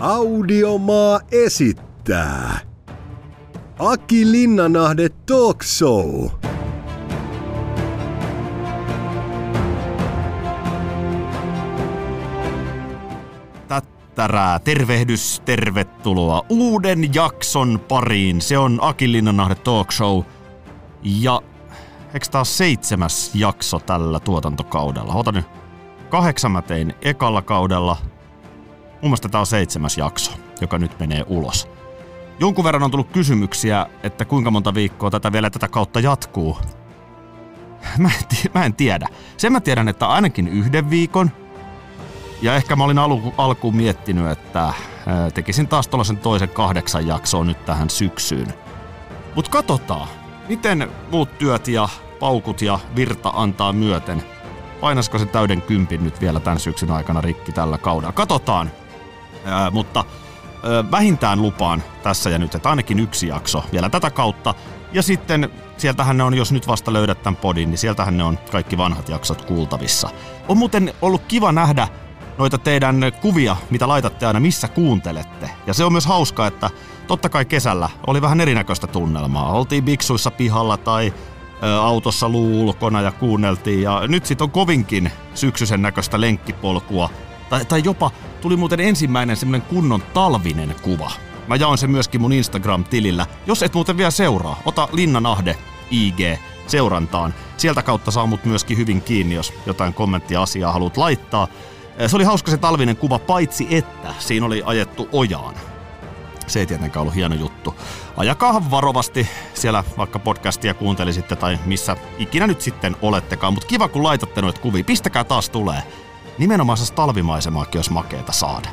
Audiomaa esittää Aki Linnanahde Talk Show. Tättärää, tervehdys, tervetuloa uuden jakson pariin. Se on Aki Linnanahde Talk Show. Ja eikö taas seitsemäs jakso tällä tuotantokaudella? Ota nyt. Kahdeksan mä tein ekalla kaudella. Mun mielestä tää on seitsemäs jakso, joka nyt menee ulos. Jonkun verran on tullut kysymyksiä, että kuinka monta viikkoa tätä vielä tätä kautta jatkuu. Mä en, mä en tiedä. Sen mä tiedän, että ainakin yhden viikon. Ja ehkä mä olin alu- alkuun miettinyt, että tekisin taas tuollaisen toisen kahdeksan jaksoa nyt tähän syksyyn. Mut katsotaan, miten muut työt ja paukut ja virta antaa myöten. Painasko se täyden kympin nyt vielä tämän syksyn aikana rikki tällä kaudella? Katsotaan. Ää, mutta ää, vähintään lupaan tässä ja nyt, että ainakin yksi jakso vielä tätä kautta. Ja sitten sieltähän ne on, jos nyt vasta löydät tämän podin, niin sieltähän ne on kaikki vanhat jaksot kuultavissa. On muuten ollut kiva nähdä noita teidän kuvia, mitä laitatte aina, missä kuuntelette. Ja se on myös hauska, että totta kai kesällä oli vähän erinäköistä tunnelmaa. Oltiin biksuissa pihalla tai ö, autossa luu ulkona ja kuunneltiin. Ja nyt sit on kovinkin syksyisen näköistä lenkkipolkua. Tai, tai jopa tuli muuten ensimmäinen semmonen kunnon talvinen kuva. Mä jaoin sen myöskin mun Instagram-tilillä. Jos et muuten vielä seuraa, ota Linnanahde IG seurantaan. Sieltä kautta saa mut myöskin hyvin kiinni, jos jotain kommenttia asiaa haluat laittaa. Se oli hauska se talvinen kuva, paitsi että siinä oli ajettu ojaan. Se ei tietenkään ollut hieno juttu. Ajakaa varovasti siellä vaikka podcastia kuuntelisitte tai missä ikinä nyt sitten olettekaan. Mutta kiva kun laitatte noita kuvia. Pistäkää taas tulee. Nimenomaan se talvimaisemaakin olisi makeeta saada.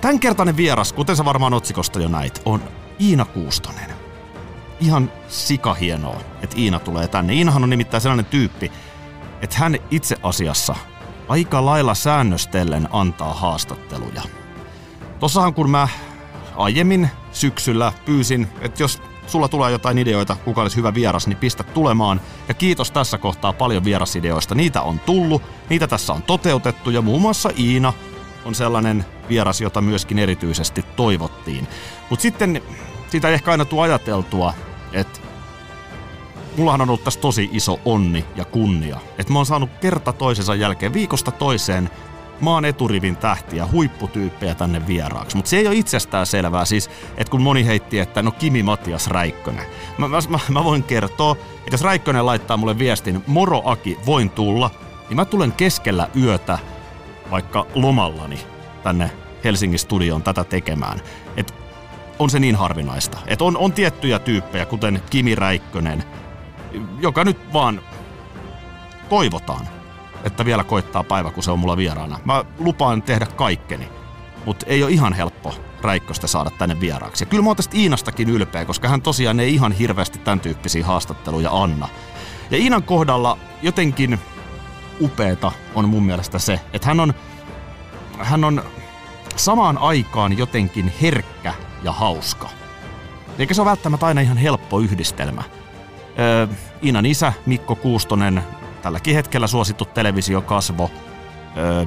Tämänkertainen vieras, kuten sä varmaan otsikosta jo näit, on Iina Kuustonen. Ihan sikahienoa, että Iina tulee tänne. Iinahan on nimittäin sellainen tyyppi, että hän itse asiassa aika lailla säännöstellen antaa haastatteluja. Tossahan kun mä aiemmin syksyllä pyysin, että jos sulla tulee jotain ideoita, kuka olisi hyvä vieras, niin pistä tulemaan. Ja kiitos tässä kohtaa paljon vierasideoista. Niitä on tullut, niitä tässä on toteutettu ja muun muassa Iina on sellainen vieras, jota myöskin erityisesti toivottiin. Mutta sitten sitä ei ehkä aina tule ajateltua, että mullahan on ollut tässä tosi iso onni ja kunnia. Että mä oon saanut kerta toisensa jälkeen viikosta toiseen maan eturivin tähtiä, huipputyyppejä tänne vieraaksi. Mutta se ei ole itsestään selvää siis, että kun moni heitti, että no Kimi Matias Räikkönen. Mä, mä, mä, voin kertoa, että jos Räikkönen laittaa mulle viestin, moro Aki, voin tulla, niin mä tulen keskellä yötä vaikka lomallani tänne Helsingin studioon tätä tekemään. Et on se niin harvinaista. Et on, on tiettyjä tyyppejä, kuten Kimi Räikkönen, joka nyt vaan toivotaan, että vielä koittaa päivä, kun se on mulla vieraana. Mä lupaan tehdä kaikkeni, mutta ei ole ihan helppo Räikköstä saada tänne vieraaksi. Ja kyllä mä oon tästä Iinastakin ylpeä, koska hän tosiaan ei ihan hirveästi tämän tyyppisiä haastatteluja anna. Ja Iinan kohdalla jotenkin upeeta on mun mielestä se, että hän on, hän on samaan aikaan jotenkin herkkä ja hauska. Eikä se ole välttämättä aina ihan helppo yhdistelmä. Öö, Iinan isä Mikko Kuustonen, tälläkin hetkellä suosittu televisiokasvo,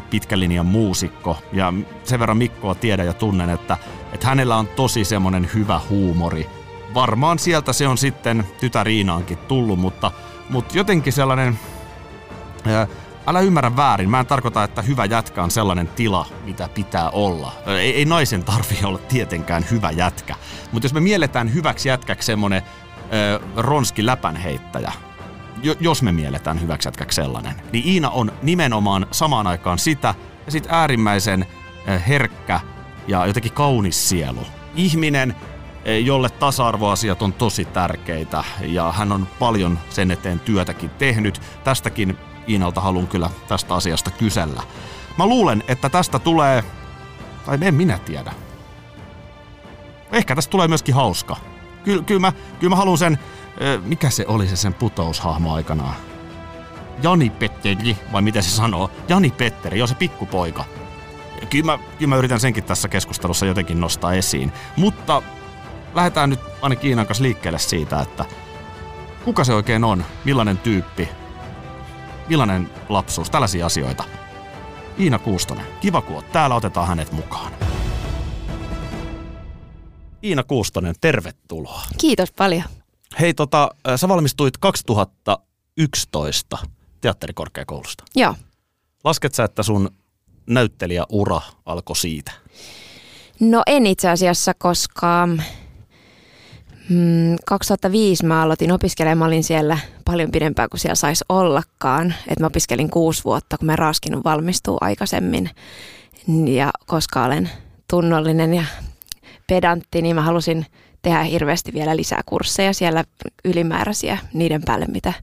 pitkän linjan muusikko. Ja sen verran Mikkoa tiedän ja tunnen, että, että hänellä on tosi semmonen hyvä huumori. Varmaan sieltä se on sitten tytär Iinaankin tullut, mutta, mutta jotenkin sellainen... Älä ymmärrä väärin, mä en tarkoita, että hyvä jätkä on sellainen tila, mitä pitää olla. Ei, ei naisen tarvi olla tietenkään hyvä jätkä. Mutta jos me mielletään hyväksi jätkäksi semmonen ronski läpänheittäjä, jos me mielletään hyväksi jätkäksi sellainen, niin Iina on nimenomaan samaan aikaan sitä ja sitten äärimmäisen ö, herkkä ja jotenkin kaunis sielu. Ihminen, ö, jolle tasa-arvoasiat on tosi tärkeitä ja hän on paljon sen eteen työtäkin tehnyt. Tästäkin Iinalta haluan kyllä tästä asiasta kysellä. Mä luulen, että tästä tulee, tai en minä tiedä. Ehkä tästä tulee myöskin hauska. Kyllä, kyllä, mä, kyllä mä haluan sen, mikä se oli se sen putoushahmo aikanaan? Jani Petteri, vai miten se sanoo? Jani Petteri, joo se pikkupoika. Kyllä mä, kyllä mä yritän senkin tässä keskustelussa jotenkin nostaa esiin. Mutta lähdetään nyt ainakin Iinan kanssa liikkeelle siitä, että kuka se oikein on, millainen tyyppi, millainen lapsuus, tällaisia asioita. Iina Kuustonen, kiva kun oot täällä, otetaan hänet mukaan. Iina Kuustonen, tervetuloa. Kiitos paljon. Hei, tota, sä valmistuit 2011 teatterikorkeakoulusta. Joo. Lasket sä, että sun näyttelijäura alkoi siitä? No en itse asiassa, koska mm, 2005 mä aloitin opiskelemaan. Mä olin siellä paljon pidempään kuin siellä saisi ollakaan. Et mä opiskelin kuusi vuotta, kun mä raskinut valmistuu aikaisemmin. Ja koska olen tunnollinen ja pedantti, niin mä halusin tehdä hirveästi vielä lisää kursseja siellä ylimääräisiä niiden päälle, mitä,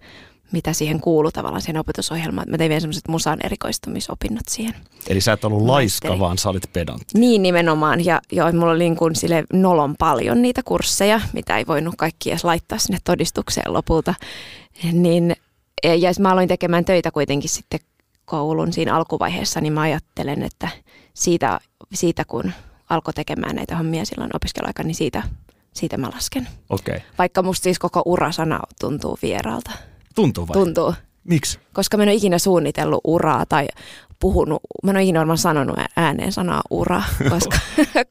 mitä siihen kuuluu tavallaan siihen opetusohjelmaan. Mä tein vielä semmoiset musan erikoistumisopinnot siihen. Eli sä et ollut laiska, vaan sä olit pedantti. Niin nimenomaan. Ja joo, mulla oli niin kuin sille nolon paljon niitä kursseja, mitä ei voinut kaikki edes laittaa sinne todistukseen lopulta. Niin, ja mä aloin tekemään töitä kuitenkin sitten koulun siinä alkuvaiheessa, niin mä ajattelen, että siitä, siitä kun alkoi tekemään näitä hommia silloin opiskeluaikana, niin siitä, siitä mä lasken. Okei. Okay. Vaikka musta siis koko urasana tuntuu vieraalta. Tuntuu vai? Tuntuu. Miksi? Koska mä en ole ikinä suunnitellut uraa tai puhunut, mä en ole ikinä varmaan sanonut ääneen sanaa ura, koska,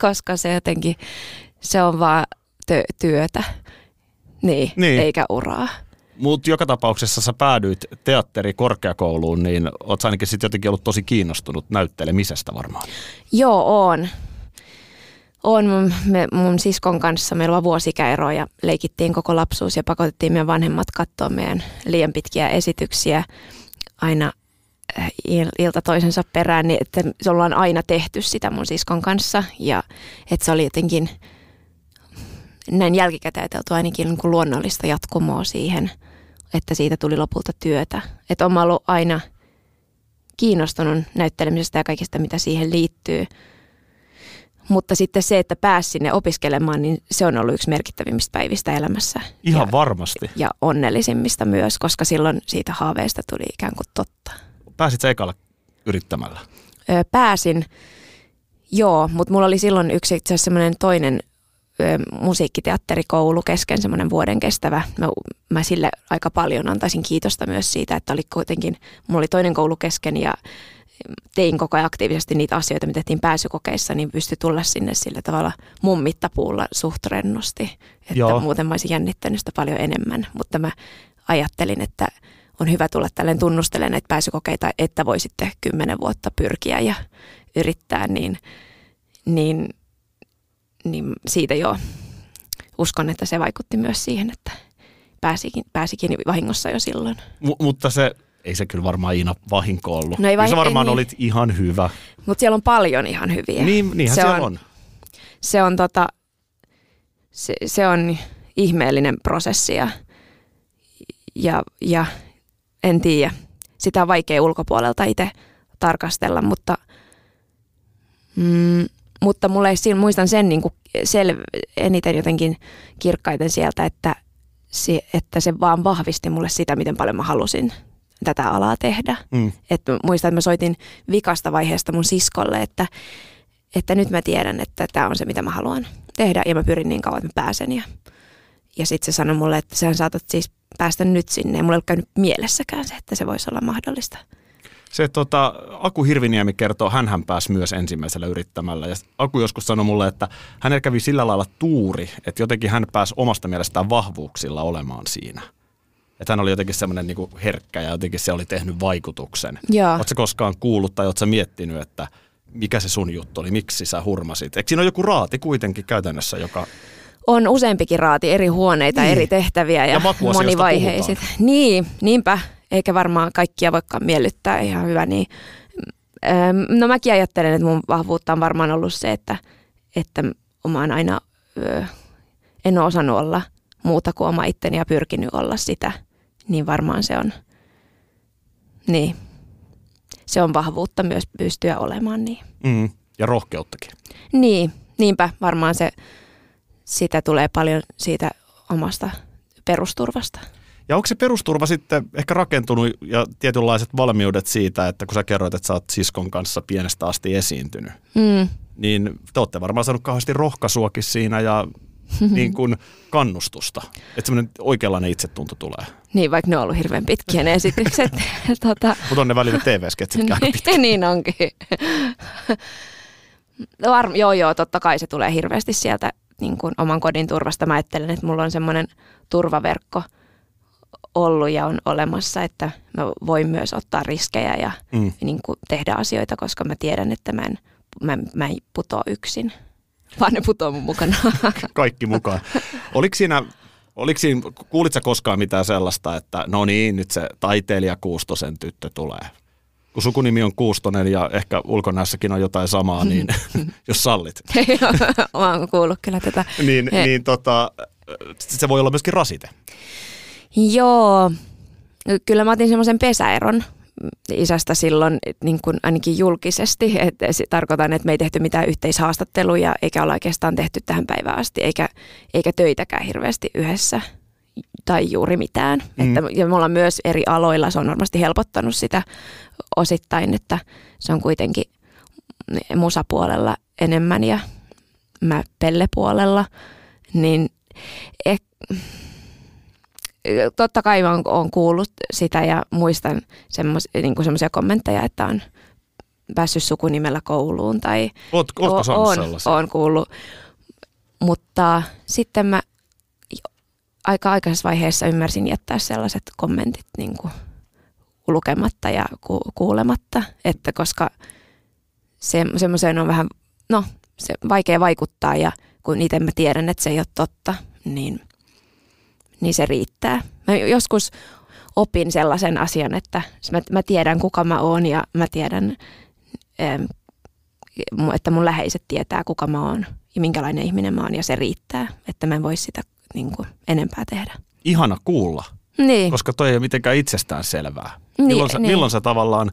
koska se jotenkin, se on vaan tö- työtä, niin, niin, eikä uraa. Mutta joka tapauksessa sä päädyit teatterikorkeakouluun, niin oot ainakin sitten jotenkin ollut tosi kiinnostunut näyttelemisestä varmaan. Joo, on. On mun, me, mun siskon kanssa, meillä on vuosikäero ja leikittiin koko lapsuus ja pakotettiin meidän vanhemmat katsoa meidän liian pitkiä esityksiä aina äh, ilta toisensa perään, niin että se ollaan aina tehty sitä mun siskon kanssa ja että se oli jotenkin näin jälkikäteen ainakin niin kuin luonnollista jatkumoa siihen, että siitä tuli lopulta työtä. Että olen ollut aina kiinnostunut näyttelemisestä ja kaikista, mitä siihen liittyy – mutta sitten se, että pääsi sinne opiskelemaan, niin se on ollut yksi merkittävimmistä päivistä elämässä. Ihan ja, varmasti. Ja onnellisimmista myös, koska silloin siitä haaveesta tuli ikään kuin totta. Pääsit sä ekalla yrittämällä? Öö, pääsin, joo, mutta mulla oli silloin yksi itse asiassa semmoinen toinen musiikkiteatterikoulu kesken, semmoinen vuoden kestävä. Mä, mä sille aika paljon antaisin kiitosta myös siitä, että oli kuitenkin, mulla oli toinen koulu kesken ja tein koko ajan aktiivisesti niitä asioita, mitä tehtiin pääsykokeissa, niin pystyi tulla sinne sillä tavalla mun mittapuulla suht rennosti. Että Joo. muuten mä olisin jännittänyt sitä paljon enemmän, mutta mä ajattelin, että on hyvä tulla tälleen tunnustelemaan näitä pääsykokeita, että voi sitten kymmenen vuotta pyrkiä ja yrittää, niin, niin, niin siitä jo uskon, että se vaikutti myös siihen, että pääsikin, pääsikin vahingossa jo silloin. M- mutta se ei se kyllä varmaan Iina vahinko ollut. No ei vai, varmaan ei, niin. olit ihan hyvä. Mutta siellä on paljon ihan hyviä. Niin, niinhän se on, on. Se on, tota, se, se on ihmeellinen prosessi ja, ja, ja en tiedä. Sitä on vaikea ulkopuolelta itse tarkastella, mutta, mm, mutta mulle ei, muistan sen niin kuin sel, eniten jotenkin kirkkaiten sieltä, että, se, että se vaan vahvisti mulle sitä, miten paljon mä halusin tätä alaa tehdä. Mm. Et muistan, että mä soitin vikasta vaiheesta mun siskolle, että, että nyt mä tiedän, että tämä on se, mitä mä haluan tehdä ja mä pyrin niin kauan, että mä pääsen. Ja, ja sitten se sanoi mulle, että sä saatat siis päästä nyt sinne ja mulla ei ole käynyt mielessäkään se, että se voisi olla mahdollista. Se tota, Aku Hirviniemi kertoo, hän hän pääsi myös ensimmäisellä yrittämällä. Ja Aku joskus sanoi mulle, että hänellä kävi sillä lailla tuuri, että jotenkin hän pääsi omasta mielestään vahvuuksilla olemaan siinä – että hän oli jotenkin semmoinen niin herkkä ja jotenkin se oli tehnyt vaikutuksen. Oletko koskaan kuullut tai oletko miettinyt, että mikä se sun juttu oli, miksi sä hurmasit? Eikö siinä ole joku raati kuitenkin käytännössä, joka... On useampikin raati, eri huoneita, niin. eri tehtäviä ja, ja monivaiheiset. Niin, niinpä. Eikä varmaan kaikkia voikaan miellyttää ihan hyvä. Niin. No mäkin ajattelen, että mun vahvuutta on varmaan ollut se, että, että oon aina, en ole osannut olla muuta kuin oma itteni ja pyrkinyt olla sitä – niin varmaan se on, niin, se on vahvuutta myös pystyä olemaan niin. Mm, ja rohkeuttakin. Niin, niinpä varmaan se, sitä tulee paljon siitä omasta perusturvasta. Ja onko se perusturva sitten ehkä rakentunut ja tietynlaiset valmiudet siitä, että kun sä kerroit, että sä oot siskon kanssa pienestä asti esiintynyt, mm. niin te olette varmaan saanut kauheasti rohkaisuakin siinä ja niin kuin kannustusta. Että semmoinen oikeanlainen itsetunto tulee. Niin, vaikka ne on ollut hirveän pitkiä ne esitykset. tota... Mutta on ne välillä TV-sketsitkin aika pitkiä. niin onkin. Varm, joo, joo, totta kai se tulee hirveästi sieltä niin kuin oman kodin turvasta mä ajattelen, että mulla on semmoinen turvaverkko ollut ja on olemassa, että mä voin myös ottaa riskejä ja mm. niin kuin tehdä asioita, koska mä tiedän, että mä en, mä, mä en putoa yksin, vaan ne putoaa mun mukana. Kaikki mukaan. Oliko siinä Oliko siinä, kuulitko koskaan mitään sellaista, että no niin, nyt se taiteilija Kuustosen tyttö tulee? Kun sukunimi on Kuustonen ja ehkä ulkonäössäkin on jotain samaa, niin jos sallit. Mä oon kuullut kyllä tätä. niin, niin tota, se voi olla myöskin rasite. Joo, kyllä mä otin semmoisen pesäeron isästä silloin niin kuin ainakin julkisesti. Että tarkoitan, että me ei tehty mitään yhteishaastatteluja eikä olla oikeastaan tehty tähän päivään asti eikä, eikä töitäkään hirveästi yhdessä tai juuri mitään. Mm. Että, ja me ollaan myös eri aloilla, se on varmasti helpottanut sitä osittain, että se on kuitenkin musapuolella enemmän ja mä pellepuolella, niin eh, totta kai olen, olen kuullut sitä ja muistan semmoisia niin kommentteja, että on päässyt sukunimellä kouluun. Tai Oot, ootko on, on kuullut, mutta sitten mä aika aikaisessa vaiheessa ymmärsin jättää sellaiset kommentit niin kuin lukematta ja ku, kuulematta, että koska se, semmoiseen on vähän, no se vaikea vaikuttaa ja kun itse mä tiedän, että se ei ole totta, niin – niin se riittää. Mä joskus opin sellaisen asian, että mä, mä tiedän kuka mä oon ja mä tiedän, että mun läheiset tietää kuka mä oon ja minkälainen ihminen mä oon ja se riittää, että mä en voi sitä niin kuin, enempää tehdä. Ihana kuulla, niin. koska toi ei ole mitenkään itsestään selvää. Niin, milloin, sä, niin. milloin sä tavallaan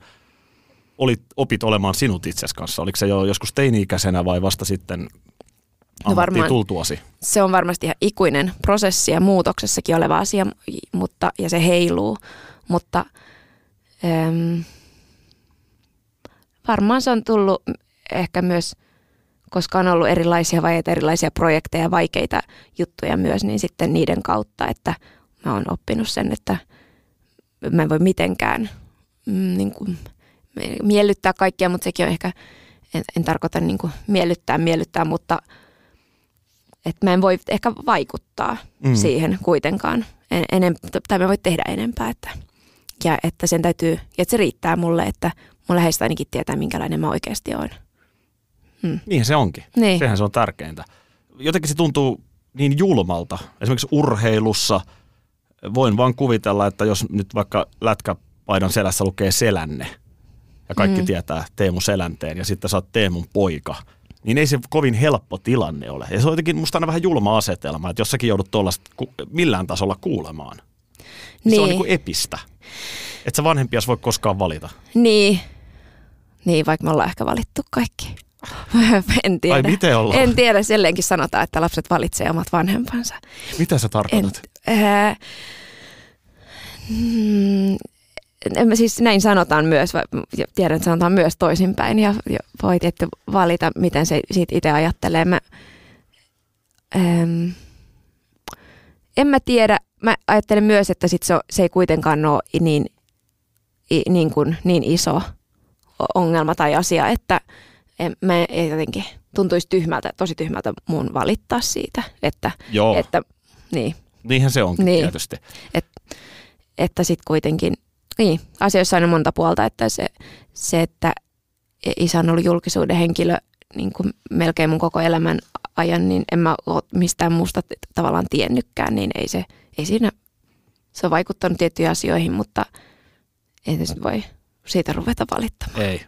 olit, opit olemaan sinut itses kanssa? Oliko se jo joskus teini-ikäisenä vai vasta sitten no varmaan, tultuasi? Se on varmasti ihan ikuinen prosessi ja muutoksessakin oleva asia, mutta, ja se heiluu, mutta äm, varmaan se on tullut ehkä myös, koska on ollut erilaisia vaiheita, erilaisia projekteja, vaikeita juttuja myös, niin sitten niiden kautta, että mä oon oppinut sen, että mä en voi mitenkään mm, niin kuin, miellyttää kaikkia, mutta sekin on ehkä, en, en tarkoita niin kuin miellyttää, miellyttää, mutta – että mä en voi ehkä vaikuttaa mm. siihen kuitenkaan. En, enem, tai mä voi tehdä enempää. Että, ja että sen täytyy, ja että se riittää mulle, että mun läheistä ainakin tietää, minkälainen mä oikeasti olen. Hmm. Niin se onkin. Niin. Sehän se on tärkeintä. Jotenkin se tuntuu niin julmalta. Esimerkiksi urheilussa voin vaan kuvitella, että jos nyt vaikka lätkäpaidan selässä lukee selänne, ja kaikki mm. tietää Teemu Selänteen, ja sitten sä oot Teemun poika – niin ei se kovin helppo tilanne ole. Ja se on jotenkin musta aina vähän julma asetelma, että jossakin joudut tuollaista millään tasolla kuulemaan. Niin. Se on niin kuin niinku epistä. Että sä vanhempia voi koskaan valita. Niin. Niin, vaikka me ollaan ehkä valittu kaikki. en tiedä. Ai miten ollaan? En tiedä, selleenkin sanotaan, että lapset valitsee omat vanhempansa. Mitä sä tarkoitat? En, äh, mm, siis näin sanotaan myös, tiedän, että sanotaan myös toisinpäin ja, voi tietty valita, miten se siitä itse ajattelee. Mä, ähm, en mä tiedä, mä ajattelen myös, että sit se, se ei kuitenkaan ole niin, niin, kuin, niin iso ongelma tai asia, että en, mä ei jotenkin tuntuisi tyhmältä, tosi tyhmältä mun valittaa siitä, että, Joo. että niin. Niinhän se onkin niin. tietysti. Et, että sitten kuitenkin niin, asioissa on monta puolta, että se, se, että isä on ollut julkisuuden henkilö niin kuin melkein mun koko elämän ajan, niin en mä ole mistään muusta tavallaan tiennytkään, niin ei se, ei siinä, se on vaikuttanut tiettyihin asioihin, mutta ei se voi siitä ruveta valittamaan. Ei.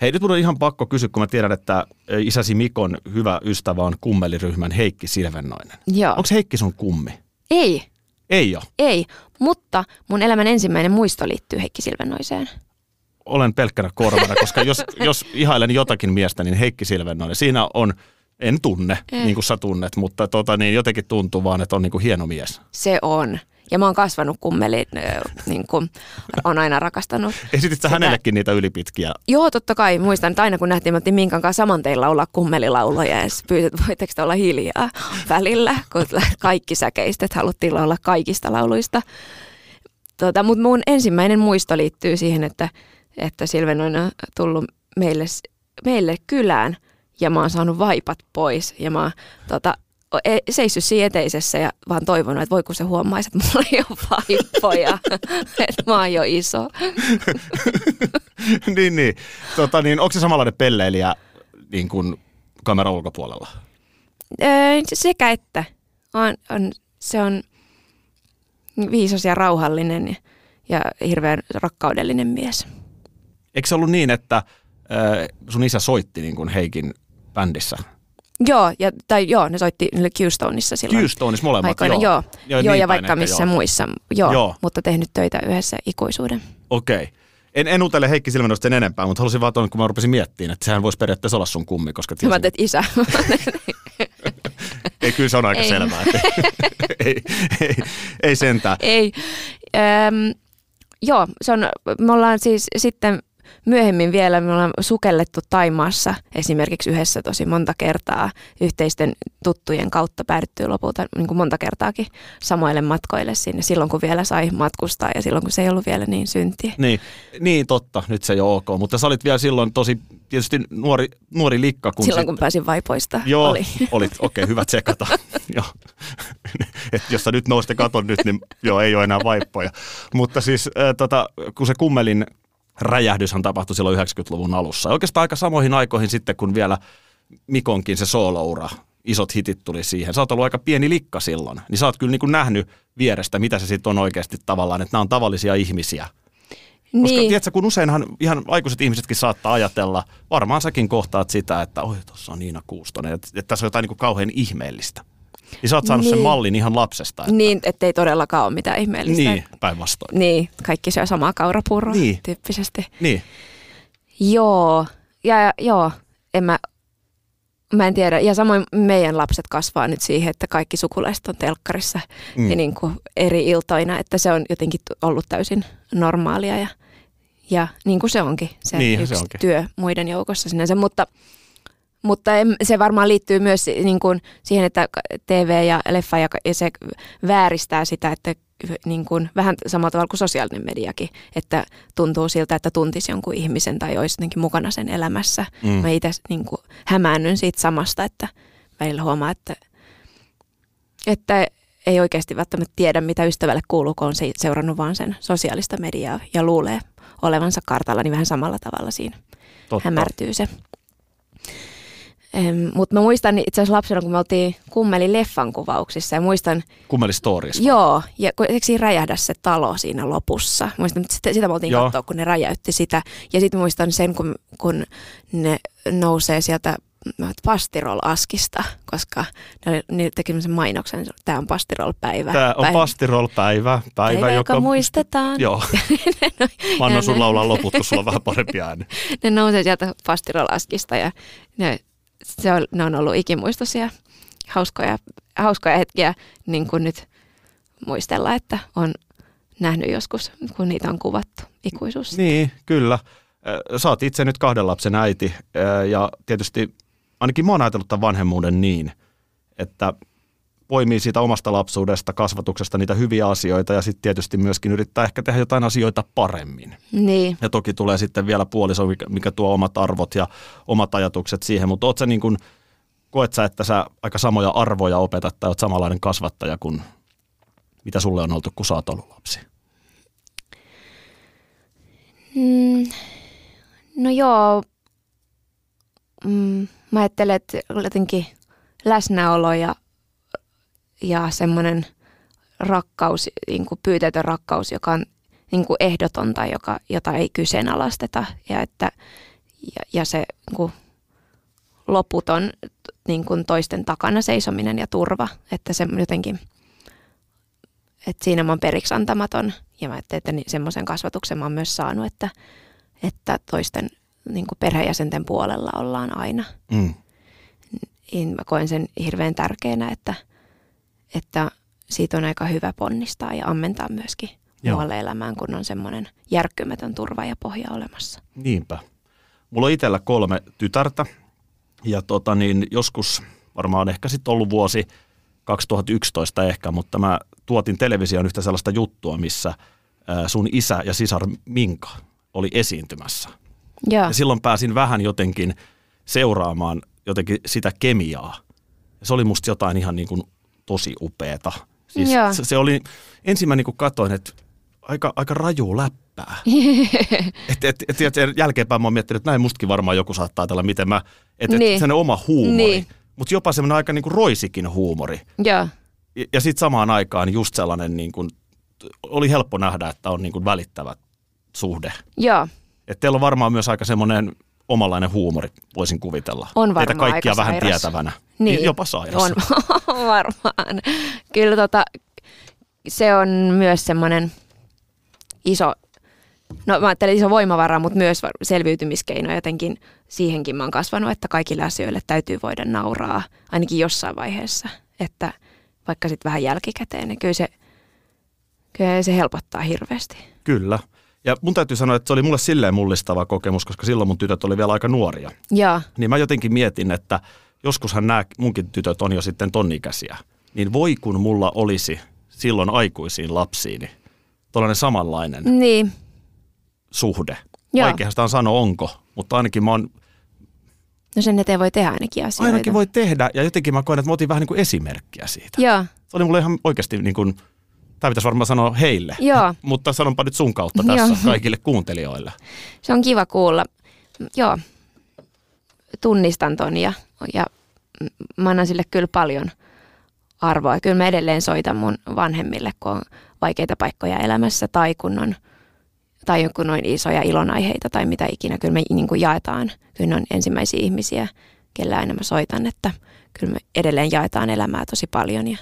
Hei, nyt mun on ihan pakko kysyä, kun mä tiedän, että isäsi Mikon hyvä ystävä on kummeliryhmän Heikki Silvennoinen. Joo. Onko Heikki sun kummi? Ei. Ei ole? Ei, mutta mun elämän ensimmäinen muisto liittyy Heikki Silvennoiseen. Olen pelkkänä korvana, koska jos, jos ihailen jotakin miestä, niin Heikki Silvennoinen. Siinä on, en tunne, Ei. niin kuin sä tunnet, mutta tota, niin jotenkin tuntuu vaan, että on niin kuin hieno mies. Se on. Ja mä oon kasvanut kummeli, niin kuin on aina rakastanut. Esitit sä hänellekin niitä ylipitkiä? Joo, totta kai. Muistan, että aina kun nähtiin, että Minkan kanssa saman teillä olla kummelilauloja ja pyysit, että voitteko olla hiljaa välillä, kun kaikki säkeistet haluttiin olla kaikista lauluista. Tota, Mutta mun ensimmäinen muisto liittyy siihen, että, että Silven on tullut meille, meille kylään ja mä oon saanut vaipat pois ja mä tota, e- seissyt siinä eteisessä ja vaan toivonut, että voi kun se huomaisi, että mulla ei ole vaippoja, että mä oon jo iso. niin, niin. Tota, niin. Onko se samanlainen pelleilijä niin kuin kameran ulkopuolella? Öö, sekä että. On, on, se on viisas ja rauhallinen ja, ja hirveän rakkaudellinen mies. Eikö se ollut niin, että äh, sun isä soitti niin kuin Heikin bändissä? Joo, ja, tai joo, ne soitti Q-Stoneissa silloin. Q-Stoneissa molemmat, aikoina, joo. Joo, joo, joo niin ja vaikka missä joo. muissa, joo, Joo. mutta tehnyt töitä yhdessä ikuisuuden. Okei. Okay. En, en utele Heikki Silvenosta sen enempää, mutta halusin vaan tuon, kun mä rupesin miettimään, että sehän voisi periaatteessa olla sun kummi, koska Mä tiesin, teet isä. ei, kyllä se on aika Ei. selvää. Että, ei, ei, ei sentään. Ei. Öm, joo, se on, me ollaan siis sitten myöhemmin vielä, me ollaan sukellettu Taimaassa esimerkiksi yhdessä tosi monta kertaa yhteisten tuttujen kautta päädyttyy lopulta niin kuin monta kertaakin samoille matkoille sinne silloin, kun vielä sai matkustaa ja silloin, kun se ei ollut vielä niin syntiä. Niin, niin, totta, nyt se ei ole ok, mutta sä olit vielä silloin tosi tietysti nuori, nuori likka. Kun Silloin, sit- kun pääsin vaipoista. Joo, Oli. olit, okei, hyvä tsekata. joo. Et jos sä nyt nousitte katon nyt, niin joo, ei ole enää vaippoja. Mutta siis äh, tota, kun se kummelin räjähdyshän tapahtui silloin 90-luvun alussa. Ja Oikeastaan aika samoihin aikoihin sitten, kun vielä Mikonkin se sooloura, isot hitit tuli siihen. Sä oot ollut aika pieni likka silloin, niin sä oot kyllä niin kuin nähnyt vierestä, mitä se sitten on oikeasti tavallaan, että nämä on tavallisia ihmisiä. Koska Niin. tiedätkö, kun useinhan ihan aikuiset ihmisetkin saattaa ajatella, varmaan säkin kohtaat sitä, että oi, tuossa on Niina Kuustonen, että, että tässä on jotain niin kuin kauhean ihmeellistä. Niin sä oot saanut niin. sen Niin. mallin ihan lapsesta. Että, Niin, ettei todellakaan ole mitään ihmeellistä. niin päinvastoin. Niin, kaikki syö samaa kaurapuuroa Niin. tyyppisesti. Niin. Joo, ja, ja joo, en mä, mä en tiedä. Ja samoin meidän lapset kasvaa nyt siihen, että kaikki sukulaiset on telkkarissa Mm. ja niin kuin eri iltoina, että se on jotenkin ollut täysin normaalia ja, ja niin kuin se onkin, se Niinhän yksi se onkin. työ muiden joukossa sinänsä, mutta mutta em- se varmaan liittyy myös niin kuin siihen, että TV ja leffa ja, ja se vääristää sitä, että niin kuin, vähän samalla tavalla kuin sosiaalinen mediakin, että tuntuu siltä, että tuntisi jonkun ihmisen tai olisi jotenkin mukana sen elämässä. Mm. Mä itse niin kuin, hämäännyn siitä samasta, että välillä huomaa, että, että ei oikeasti välttämättä tiedä, mitä ystävälle kuuluu, kun on se- seurannut vaan sen sosiaalista mediaa ja luulee olevansa kartalla, niin vähän samalla tavalla siinä Totta. hämärtyy se. Mutta mä muistan itse asiassa lapsena, kun me oltiin kummeli leffan kuvauksissa ja muistan, Kummeli stories. joo, ja kun, eikö siinä räjähdä se talo siinä lopussa? Muistan, että sitä, sitä me oltiin Joo. katsoa, kun ne räjäytti sitä. Ja sitten muistan sen, kun, kun ne nousee sieltä pastirol-askista, koska ne, oli- ne teki sen mainoksen, tämä on pastirol-päivä. Tämä on päivä, pastirol-päivä, päivä, päivä, joka, muistetaan. Joo, mä annan sun laulaa loput, kun sulla on vähän parempi ääni. ne nousee sieltä pastirolaskista ja ne, se on, ne on ollut ikimuistoisia hauskoja, hauskoja hetkiä, niin kuin nyt muistella, että on nähnyt joskus, kun niitä on kuvattu ikuisuus. Niin, kyllä. Oot itse nyt kahden lapsen äiti ja tietysti ainakin mä oon ajatellut tämän vanhemmuuden niin, että poimii siitä omasta lapsuudesta, kasvatuksesta niitä hyviä asioita ja sitten tietysti myöskin yrittää ehkä tehdä jotain asioita paremmin. Niin. Ja toki tulee sitten vielä puoliso, mikä, tuo omat arvot ja omat ajatukset siihen, mutta oot sä niin kuin, koet sä, että sä aika samoja arvoja opetat tai oot samanlainen kasvattaja kuin mitä sulle on oltu, kun sä oot ollut lapsi? Mm, no joo, mm, mä ajattelen, että jotenkin läsnäolo ja, ja semmoinen rakkaus, niin kuin pyytetön rakkaus, joka on niin kuin ehdotonta, joka, jota ei kyseenalaisteta ja, että, ja, ja se niin kuin loputon niin kuin toisten takana seisominen ja turva, että se jotenkin, että siinä mä oon periksi antamaton ja mä ajattelin, että niin, semmoisen kasvatuksen mä oon myös saanut, että, että toisten niin kuin perheenjäsenten puolella ollaan aina. Mm. Niin mä koen sen hirveän tärkeänä, että, että siitä on aika hyvä ponnistaa ja ammentaa myöskin Joo. muualle elämään, kun on semmoinen järkkymätön turva ja pohja olemassa. Niinpä. Mulla on itsellä kolme tytärtä ja tota niin, joskus varmaan ehkä sitten ollut vuosi 2011 ehkä, mutta mä tuotin televisioon yhtä sellaista juttua, missä sun isä ja sisar Minka oli esiintymässä. Joo, Ja silloin pääsin vähän jotenkin seuraamaan jotenkin sitä kemiaa. Se oli musta jotain ihan niin kuin tosi upeeta. Siis Joo. se, se oli, ensin mä niin kuin katoin, että aika, aika raju läppää. et, et, et, et, jälkeenpäin mä oon miettinyt, että näin mustakin varmaan joku saattaa ajatella, miten mä, että Niin. et, sellainen oma huumori. Niin. Mutta jopa semmoinen aika niin kuin roisikin huumori. Joo. Ja, ja sitten samaan aikaan just sellainen, niin kuin, oli helppo nähdä, että on niin kuin välittävä suhde. Joo. Et teillä on varmaan myös aika semmoinen omanlainen huumori, voisin kuvitella. On Teitä varmaan kaikkia aika vähän sairas. tietävänä. Niin. Jopa sairas. On varmaan. Kyllä tota, se on myös semmoinen iso, no mä ajattelen iso voimavara, mutta myös selviytymiskeino jotenkin. Siihenkin mä oon kasvanut, että kaikille asioille täytyy voida nauraa, ainakin jossain vaiheessa. Että vaikka sitten vähän jälkikäteen, niin kyllä se, kyllä se helpottaa hirveästi. Kyllä. Ja mun täytyy sanoa, että se oli mulle silleen mullistava kokemus, koska silloin mun tytöt oli vielä aika nuoria. Joo, Niin mä jotenkin mietin, että joskushan nämä munkin tytöt on jo sitten tonnikäisiä. Niin voi kun mulla olisi silloin aikuisiin lapsiini tuollainen samanlainen niin, suhde. Joo. Vaikeahan sitä on sanoa onko, mutta ainakin mä oon, no sen eteen voi tehdä ainakin asioita. ainakin voi tehdä. Ja jotenkin mä koen, että mä otin vähän niin kuin esimerkkiä siitä. Joo, Se oli mulle ihan oikeasti niin kuin, tämä pitäisi varmaan sanoa heille, joo. mutta sanonpa nyt sun kautta tässä Joo. kaikille kuuntelijoille. Se on kiva kuulla. Joo, tunnistan ton ja, ja mä annan sille kyllä paljon arvoa. Kyllä mä edelleen soitan mun vanhemmille, kun on vaikeita paikkoja elämässä tai kun on, tai kun on isoja ilonaiheita tai mitä ikinä. Kyllä me niin kuin jaetaan. Kyllä ne on ensimmäisiä ihmisiä, kellä aina mä soitan, että kyllä me edelleen jaetaan elämää tosi paljon ja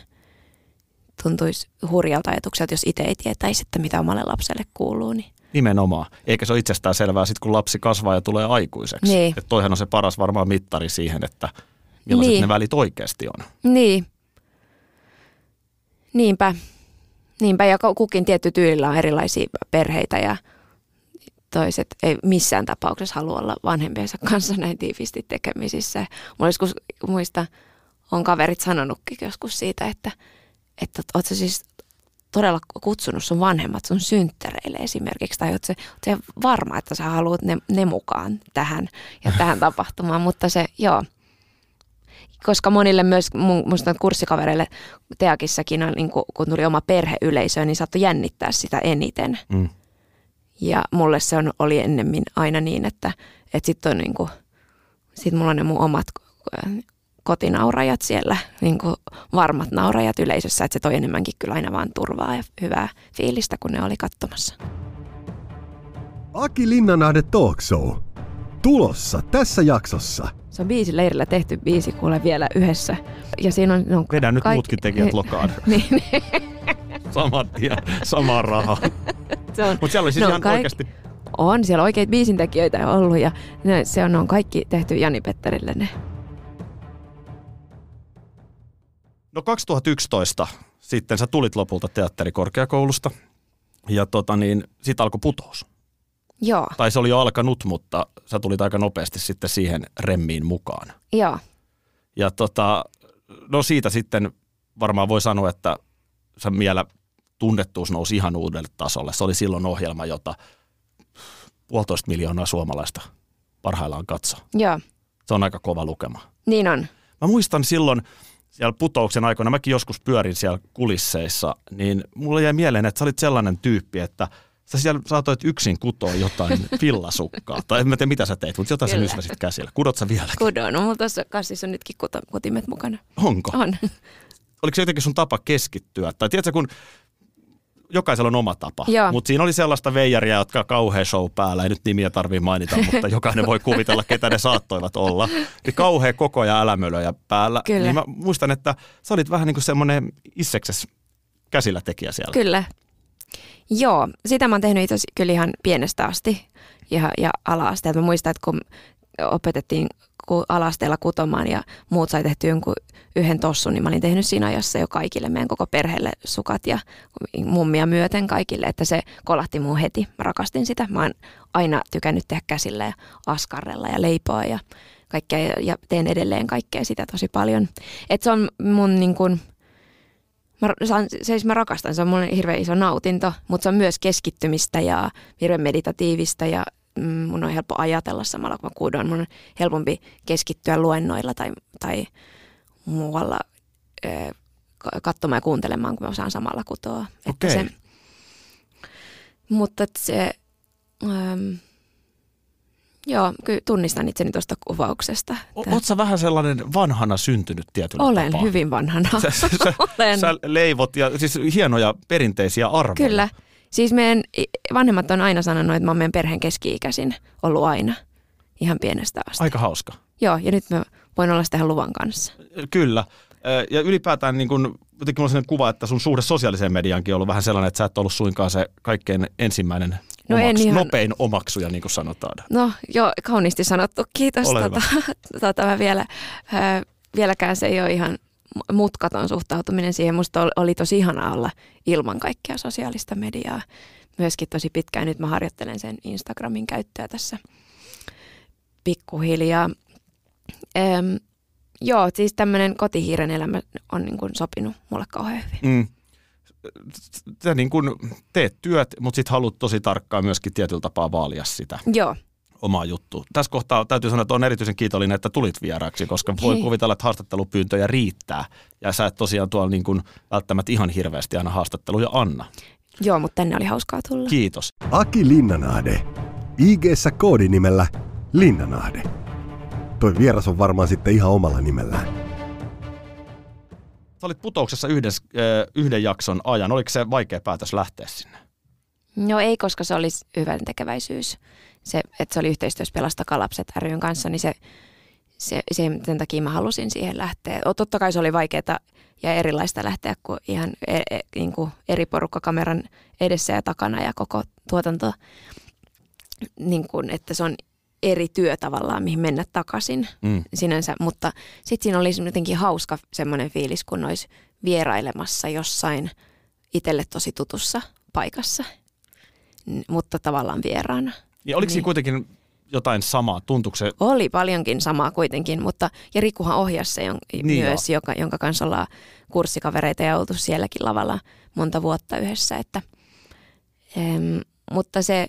tuntuisi hurjalta ajatukselta, jos itse ei tietäisi, että mitä omalle lapselle kuuluu. Niin Nimenomaan. Eikä se ole itsestään selvää sit kun lapsi kasvaa ja tulee aikuiseksi. Niin. Että toihan on se paras varmaan mittari siihen, että millaiset Niin. ne välit oikeasti on. Niin. Niinpä. Niinpä, ja kukin tietty tyylillä on erilaisia perheitä ja toiset ei missään tapauksessa halua olla vanhempiensa kanssa näin tiiviisti tekemisissä. Mulla joskus, muista, on kaverit sanonutkin joskus siitä, että, että oot sä siis todella kutsunut sun vanhemmat sun synttäreille esimerkiksi, tai oot sä, oot sä varma, että sä haluat ne, ne mukaan tähän ja tähän tapahtumaan, mutta se, joo, koska monille myös, musta kurssikavereille Teakissakin, on, niin kun, kun tuli oma perheyleisö, niin saattoi jännittää sitä eniten. Mm. Ja mulle se on, oli ennemmin aina niin, että, että sitten on niin kuin, sit mulla on ne mun omat kotinaurajat siellä, niin kuin varmat naurajat yleisössä, että se toi enemmänkin kyllä aina vaan turvaa ja hyvää fiilistä, kun ne oli katsomassa. Aki Linnanahde Talk Show. Tulossa tässä jaksossa. Se on biisileirillä tehty biisi kuule vielä yhdessä. Ja siinä on, on Vedän nyt kaikki- muutkin tekijät lokaan. niin, niin, Saman tien, samaa rahaa. se on, Mutta siellä oli siis No, ihan kaik- oikeasti, On, siellä oikeita biisintekijöitä on ollut ja ne, se on, ne on kaikki tehty Jani Petterille ne. No 2011 sitten sä tulit lopulta teatterikorkeakoulusta. Ja tota niin, sit alkoi putous. Joo, Tai se oli jo alkanut, mutta sä tulit aika nopeasti sitten siihen remmiin mukaan. joo, Ja tota, no siitä sitten varmaan voi sanoa, että se vielä tunnettuus nousi ihan uudelle tasolle. Se oli silloin ohjelma, jota puolitoista miljoonaa suomalaista parhaillaan katso. joo, Se on aika kova lukema. niin on. Mä muistan silloin siellä putouksen aikoina, mäkin joskus pyörin siellä kulisseissa, niin mulle jäi mieleen, että sä olit sellainen tyyppi, että sä siellä saatoit yksin kutoa jotain fillasukkaa. tai en mä tiedä mitä sä teit, mutta jotain sä Kyllä. nysväsit käsillä. Kudot sä vielä? Kudon, no, mutta tuossa kassissa on nytkin kuto, kutimet mukana. Onko? On. oliko se jotenkin sun tapa keskittyä? Tai tiedätkö, kun jokaisella on oma tapa, mutta siinä oli sellaista veijaria, jotka on kauhean show päällä, ei nyt nimiä tarvii mainita, mutta jokainen voi kuvitella, ketä ne saattoivat olla. Niin kauhean koko ajan älämölöjä päällä. Kyllä. Niin mä muistan, että sä olit vähän niin kuin semmoinen issekses käsillä tekijä siellä. Kyllä. Joo, sitä mä oon tehnyt itse kyllä ihan pienestä asti ja, ja ala-asteelta. Mä muistan, että kun opetettiin ku- ala-asteella kutomaan ja muut sai tehty jonkun yhden tossun, niin mä olin tehnyt siinä ajassa jo kaikille meidän koko perheelle sukat ja mummia myöten kaikille, että se kolahti muu heti. Mä rakastin sitä. Mä oon aina tykännyt tehdä käsillä ja askarrella ja leipoa ja kaikkea ja, teen edelleen kaikkea sitä tosi paljon. Et se on mun niin kuin, Mä, se siis mä rakastan, se on mulle hirveän iso nautinto, mutta se on myös keskittymistä ja hirveän meditatiivista ja mun on helppo ajatella samalla kun mä kudon. Mun on helpompi keskittyä luennoilla tai, tai muualla ö, katsomaan ja kuuntelemaan, kun mä osaan samalla kutoa. Että Okei. se, mutta se, äm, joo, kyllä tunnistan itseni tuosta kuvauksesta. O- että Oot sä vähän sellainen vanhana syntynyt tietyllä Olen tapaa? hyvin vanhana. Sä, sä, sä, Olen. sä leivot ja siis hienoja perinteisiä arvoja. Kyllä. Siis meidän vanhemmat on aina sanonut, että mä oon meidän perheen keski-ikäisin ollut aina. Ihan pienestä asti. Aika hauska. Joo, ja nyt mä voin olla sitä luvan kanssa. Kyllä. Ja ylipäätään niin kun, jotenkin mulla on kuva, että sun suhde sosiaaliseen mediaankin on ollut vähän sellainen, että sä et ollut suinkaan se kaikkein ensimmäinen No en omaks, ihan- nopein omaksuja, niin kuin sanotaan. No joo, kauniisti sanottu. Kiitos. Ole Tota, tota, mä vielä, ää, vieläkään se ei ole ihan mutkaton suhtautuminen siihen. Musta oli, tosi ihanaa olla ilman kaikkea sosiaalista mediaa. Myöskin tosi pitkään. Nyt mä harjoittelen sen Instagramin käyttöä tässä pikkuhiljaa. Ehm, joo, siis tämmöinen kotihiiren elämä on niin kuin sopinut mulle kauhean hyvin. Mm. Sä niin kun teet työt, mutta sit haluat tosi tarkkaan myöskin tietyllä tapaa vaalia sitä Joo, omaa juttua. Tässä kohtaa täytyy sanoa, että on erityisen kiitollinen, että tulit vieraaksi, koska voi Hei. kuvitella, että haastattelupyyntöjä riittää. Ja sä et tosiaan tuolla niin kun välttämättä ihan hirveästi aina haastatteluja anna. joo, mutta tänne oli hauskaa tulla. Kiitos. Aki Linnanahde. ig koodinimellä Linnanahde. Toi vieras on varmaan sitten ihan omalla nimellään. Sä olit putouksessa yhden, yhden jakson ajan. Oliko se vaikea päätös lähteä sinne? No ei, koska se olisi hyvän tekeväisyys. Se, että se oli yhteistyössä Pelastakaa lapset ryn kanssa, niin se, se, se, sen takia mä halusin siihen lähteä. O, totta kai se oli vaikeaa ja erilaista lähteä kuin ihan e, e, niin kuin eri porukka kameran edessä ja takana ja koko tuotanto. Niin kuin, että se on eri työ tavallaan, mihin mennä takaisin Mm. sinänsä, mutta sitten siinä oli jotenkin hauska semmoinen fiilis, kun olisi vierailemassa jossain itselle tosi tutussa paikassa, mutta tavallaan vieraana. Ja oliko niin. Niin. kuitenkin jotain samaa? Tuntuuko se? Oli paljonkin samaa kuitenkin, mutta ja Rikuhan ohjasi se jon, Niin niin myös, joka, jonka kanssa ollaan kurssikavereita ja oltu sielläkin lavalla monta vuotta yhdessä. Että, em, mutta se,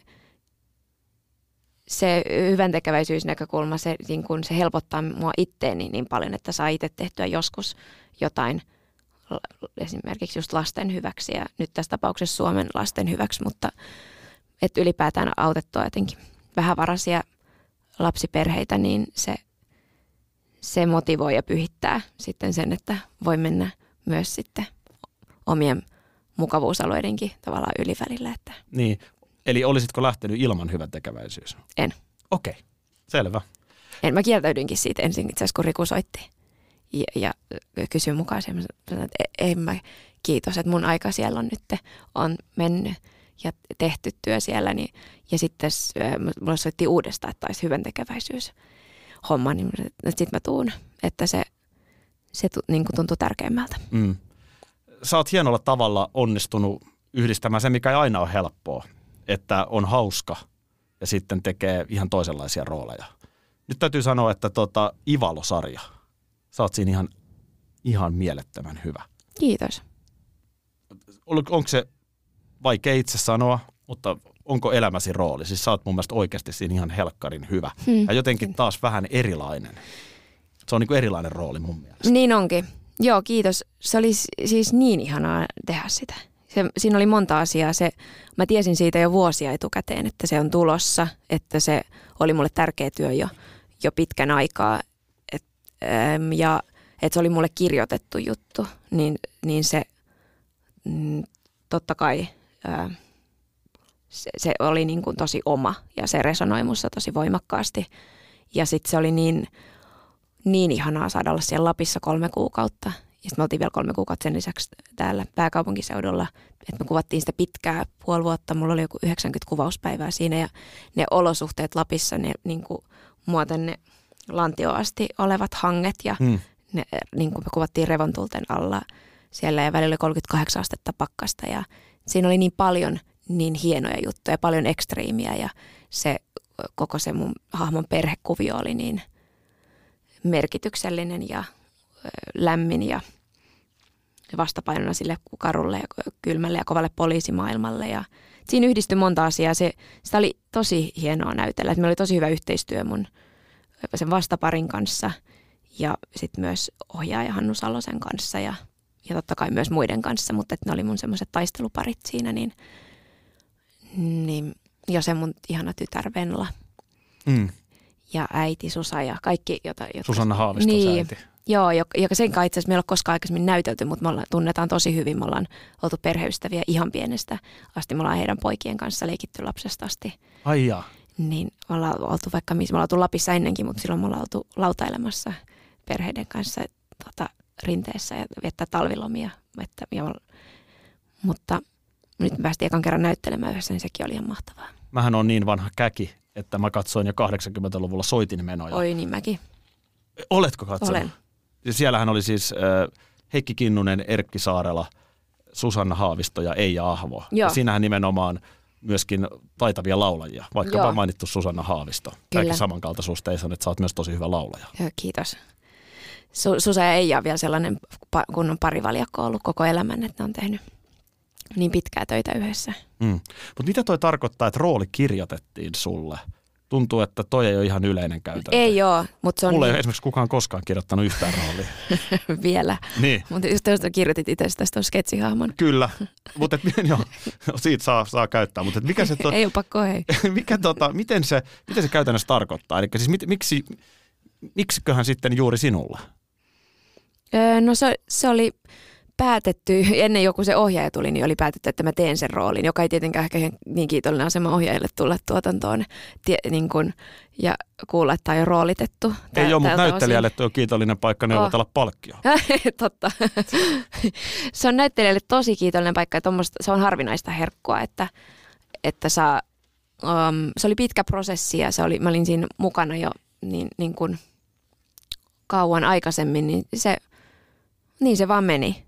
se hyvän tekeväisyysnäkökulma, se, niin kun se helpottaa mua itteeni niin paljon, että saa itse tehtyä joskus jotain esimerkiksi just lasten hyväksi ja nyt tässä tapauksessa Suomen lasten hyväksi, mutta että ylipäätään autettua jotenkin vähävaraisia lapsiperheitä, niin se, se motivoi ja pyhittää sitten sen, että voi mennä myös sitten omien mukavuusalueidenkin tavallaan ylivälillä, että Niin. Eli olisitko lähtenyt ilman hyvän tekeväisyys? En. Okei, okay. selvä. en, mä kieltäydynkin siitä ensin itse asiassa, kun Riku soitti ja, ja kysyi mukaan sen, että e- en mä, kiitos, että mun aika siellä on nyt on mennyt ja tehty työ siellä, niin, ja sitten mulle soitti uudestaan, että olisi hyvän tekeväisyys homma, niin sitten mä tuun, että se, se niin kuin tuntuu tärkeimmältä. Mm. Sä oot hienolla tavalla onnistunut yhdistämään sen, mikä ei aina ole helppoa, että on hauska ja sitten tekee ihan toisenlaisia rooleja. Nyt täytyy sanoa, että tota, Ivalo-sarja, sä oot siinä ihan, ihan mielettömän hyvä. Kiitos. Onko se vaikea itse sanoa, mutta onko elämäsi rooli? Siis sä oot mun mielestä oikeasti siinä ihan helkkarin hyvä. Hmm. Ja jotenkin taas vähän erilainen. Se on niin kuin erilainen rooli mun mielestä. Niin onkin. Joo, kiitos. Se oli siis niin ihanaa tehdä sitä. Se, siinä oli monta asiaa. Se, mä tiesin siitä jo vuosia etukäteen, että se on tulossa, että se oli mulle tärkeä työ jo, jo pitkän aikaa. Et, äm, ja että se oli mulle kirjoitettu juttu, niin, niin se mm, totta kai ää, se, se oli niin kuin tosi oma ja se resonoi musta tosi voimakkaasti. Ja sitten se oli niin, niin ihanaa saada olla siellä Lapissa kolme kuukautta. Ja sitten me oltiin vielä kolme kuukautta sen lisäksi täällä pääkaupunkiseudulla. Että me kuvattiin sitä pitkää puoli vuotta. Mulla oli joku 90 kuvauspäivää siinä ja ne olosuhteet Lapissa, ne niin kuin mua tänne lantioon asti olevat hanget ja Mm. ne, niin kuin me kuvattiin revontulten alla siellä ja välillä oli 38 astetta pakkasta ja siinä oli niin paljon niin hienoja juttuja, paljon ekstriimiä ja se koko se mun hahmon perhekuvio oli niin merkityksellinen ja lämmin ja vastapainona sille karulle ja kylmälle ja kovalle poliisimaailmalle. Ja siinä yhdistyi monta asiaa. Se, sitä oli tosi hienoa näytellä. Meillä oli tosi hyvä yhteistyö mun sen vastaparin kanssa. ja sitten myös ohjaaja Hannu Salosen kanssa ja, ja totta kai myös muiden kanssa, mutta että ne oli mun semmoiset taisteluparit siinä, niin, niin ja se mun ihana tytär Venla Mm. ja äiti Susa ja kaikki, jota, jotka... Susanna Haavisto Niin. äiti. Joo, joka, joka sen kanssa itse asiassa meillä ei ole koskaan aikaisemmin näytelty, mutta me ollaan, tunnetaan tosi hyvin. Me ollaan oltu perheystäviä ihan pienestä asti. Me ollaan heidän poikien kanssa leikitty lapsesta asti. Ai jaa. Niin me ollaan oltu vaikka missä, me ollaan oltu Lapissa ennenkin, mutta silloin me ollaan oltu lautailemassa perheiden kanssa tota, rinteessä ja viettää talvilomia. Että, ja, mutta nyt me päästiin ekan kerran näyttelemään yhdessä, niin sekin oli ihan mahtavaa. Mähän on niin vanha käki, että mä katsoin jo 80-luvulla soitinmenoja. Oi niin mäkin. Oletko katsonut? Olen. Ja siellähän oli siis äh, Heikki Kinnunen, Erkki Saarela, Susanna Haavisto ja Eija Ahvo. Joo. Ja siinähän nimenomaan myöskin taitavia laulajia, vaikka Joo. mainittu Susanna Haavisto. Tämäkin samankaltaisuus Teison, että sä oot myös tosi hyvä laulaja. Joo, kiitos. Su- Susa ja Eija on vielä sellainen pa- kunnon parivaljakko ollut koko elämän, että ne on tehnyt niin pitkää töitä yhdessä. Mm. Mutta mitä toi tarkoittaa, että rooli kirjoitettiin sulle? Tuntuu, että toi ei ole ihan yleinen käytäntö. Ei ole, mutta se on Mulle ei ole niin, esimerkiksi kukaan koskaan kirjoittanut yhtään roolia. vielä. niin. Mutta just jos kirjoitit itse tästä tuon sketsihahmon. Kyllä, mutta joo, siitä saa, saa käyttää. Mutta mikä se, to, Ei ole pakko, hei. mikä, tota, miten, se, miten se käytännössä tarkoittaa? Eli siis mit, miksi, miksiköhän sitten juuri sinulle? Öö, no se, se oli päätetty, ennen joku se ohjaaja tuli, niin oli päätetty, että mä teen sen roolin, joka ei tietenkään ehkä niin kiitollinen asema ohjaajalle tulla tuotantoon tie, niin kun, ja kuulla, että tämä on jo roolitettu. Ei ole, mutta näyttelijälle tuo on kiitollinen paikka neuvotella oh. palkkio. Totta. se on näyttelijälle tosi kiitollinen paikka ja se on harvinaista herkkua, että, että saa, um, se oli pitkä prosessi ja se oli, mä olin siinä mukana jo niin, niin kuin kauan aikaisemmin, niin se, niin se vaan meni.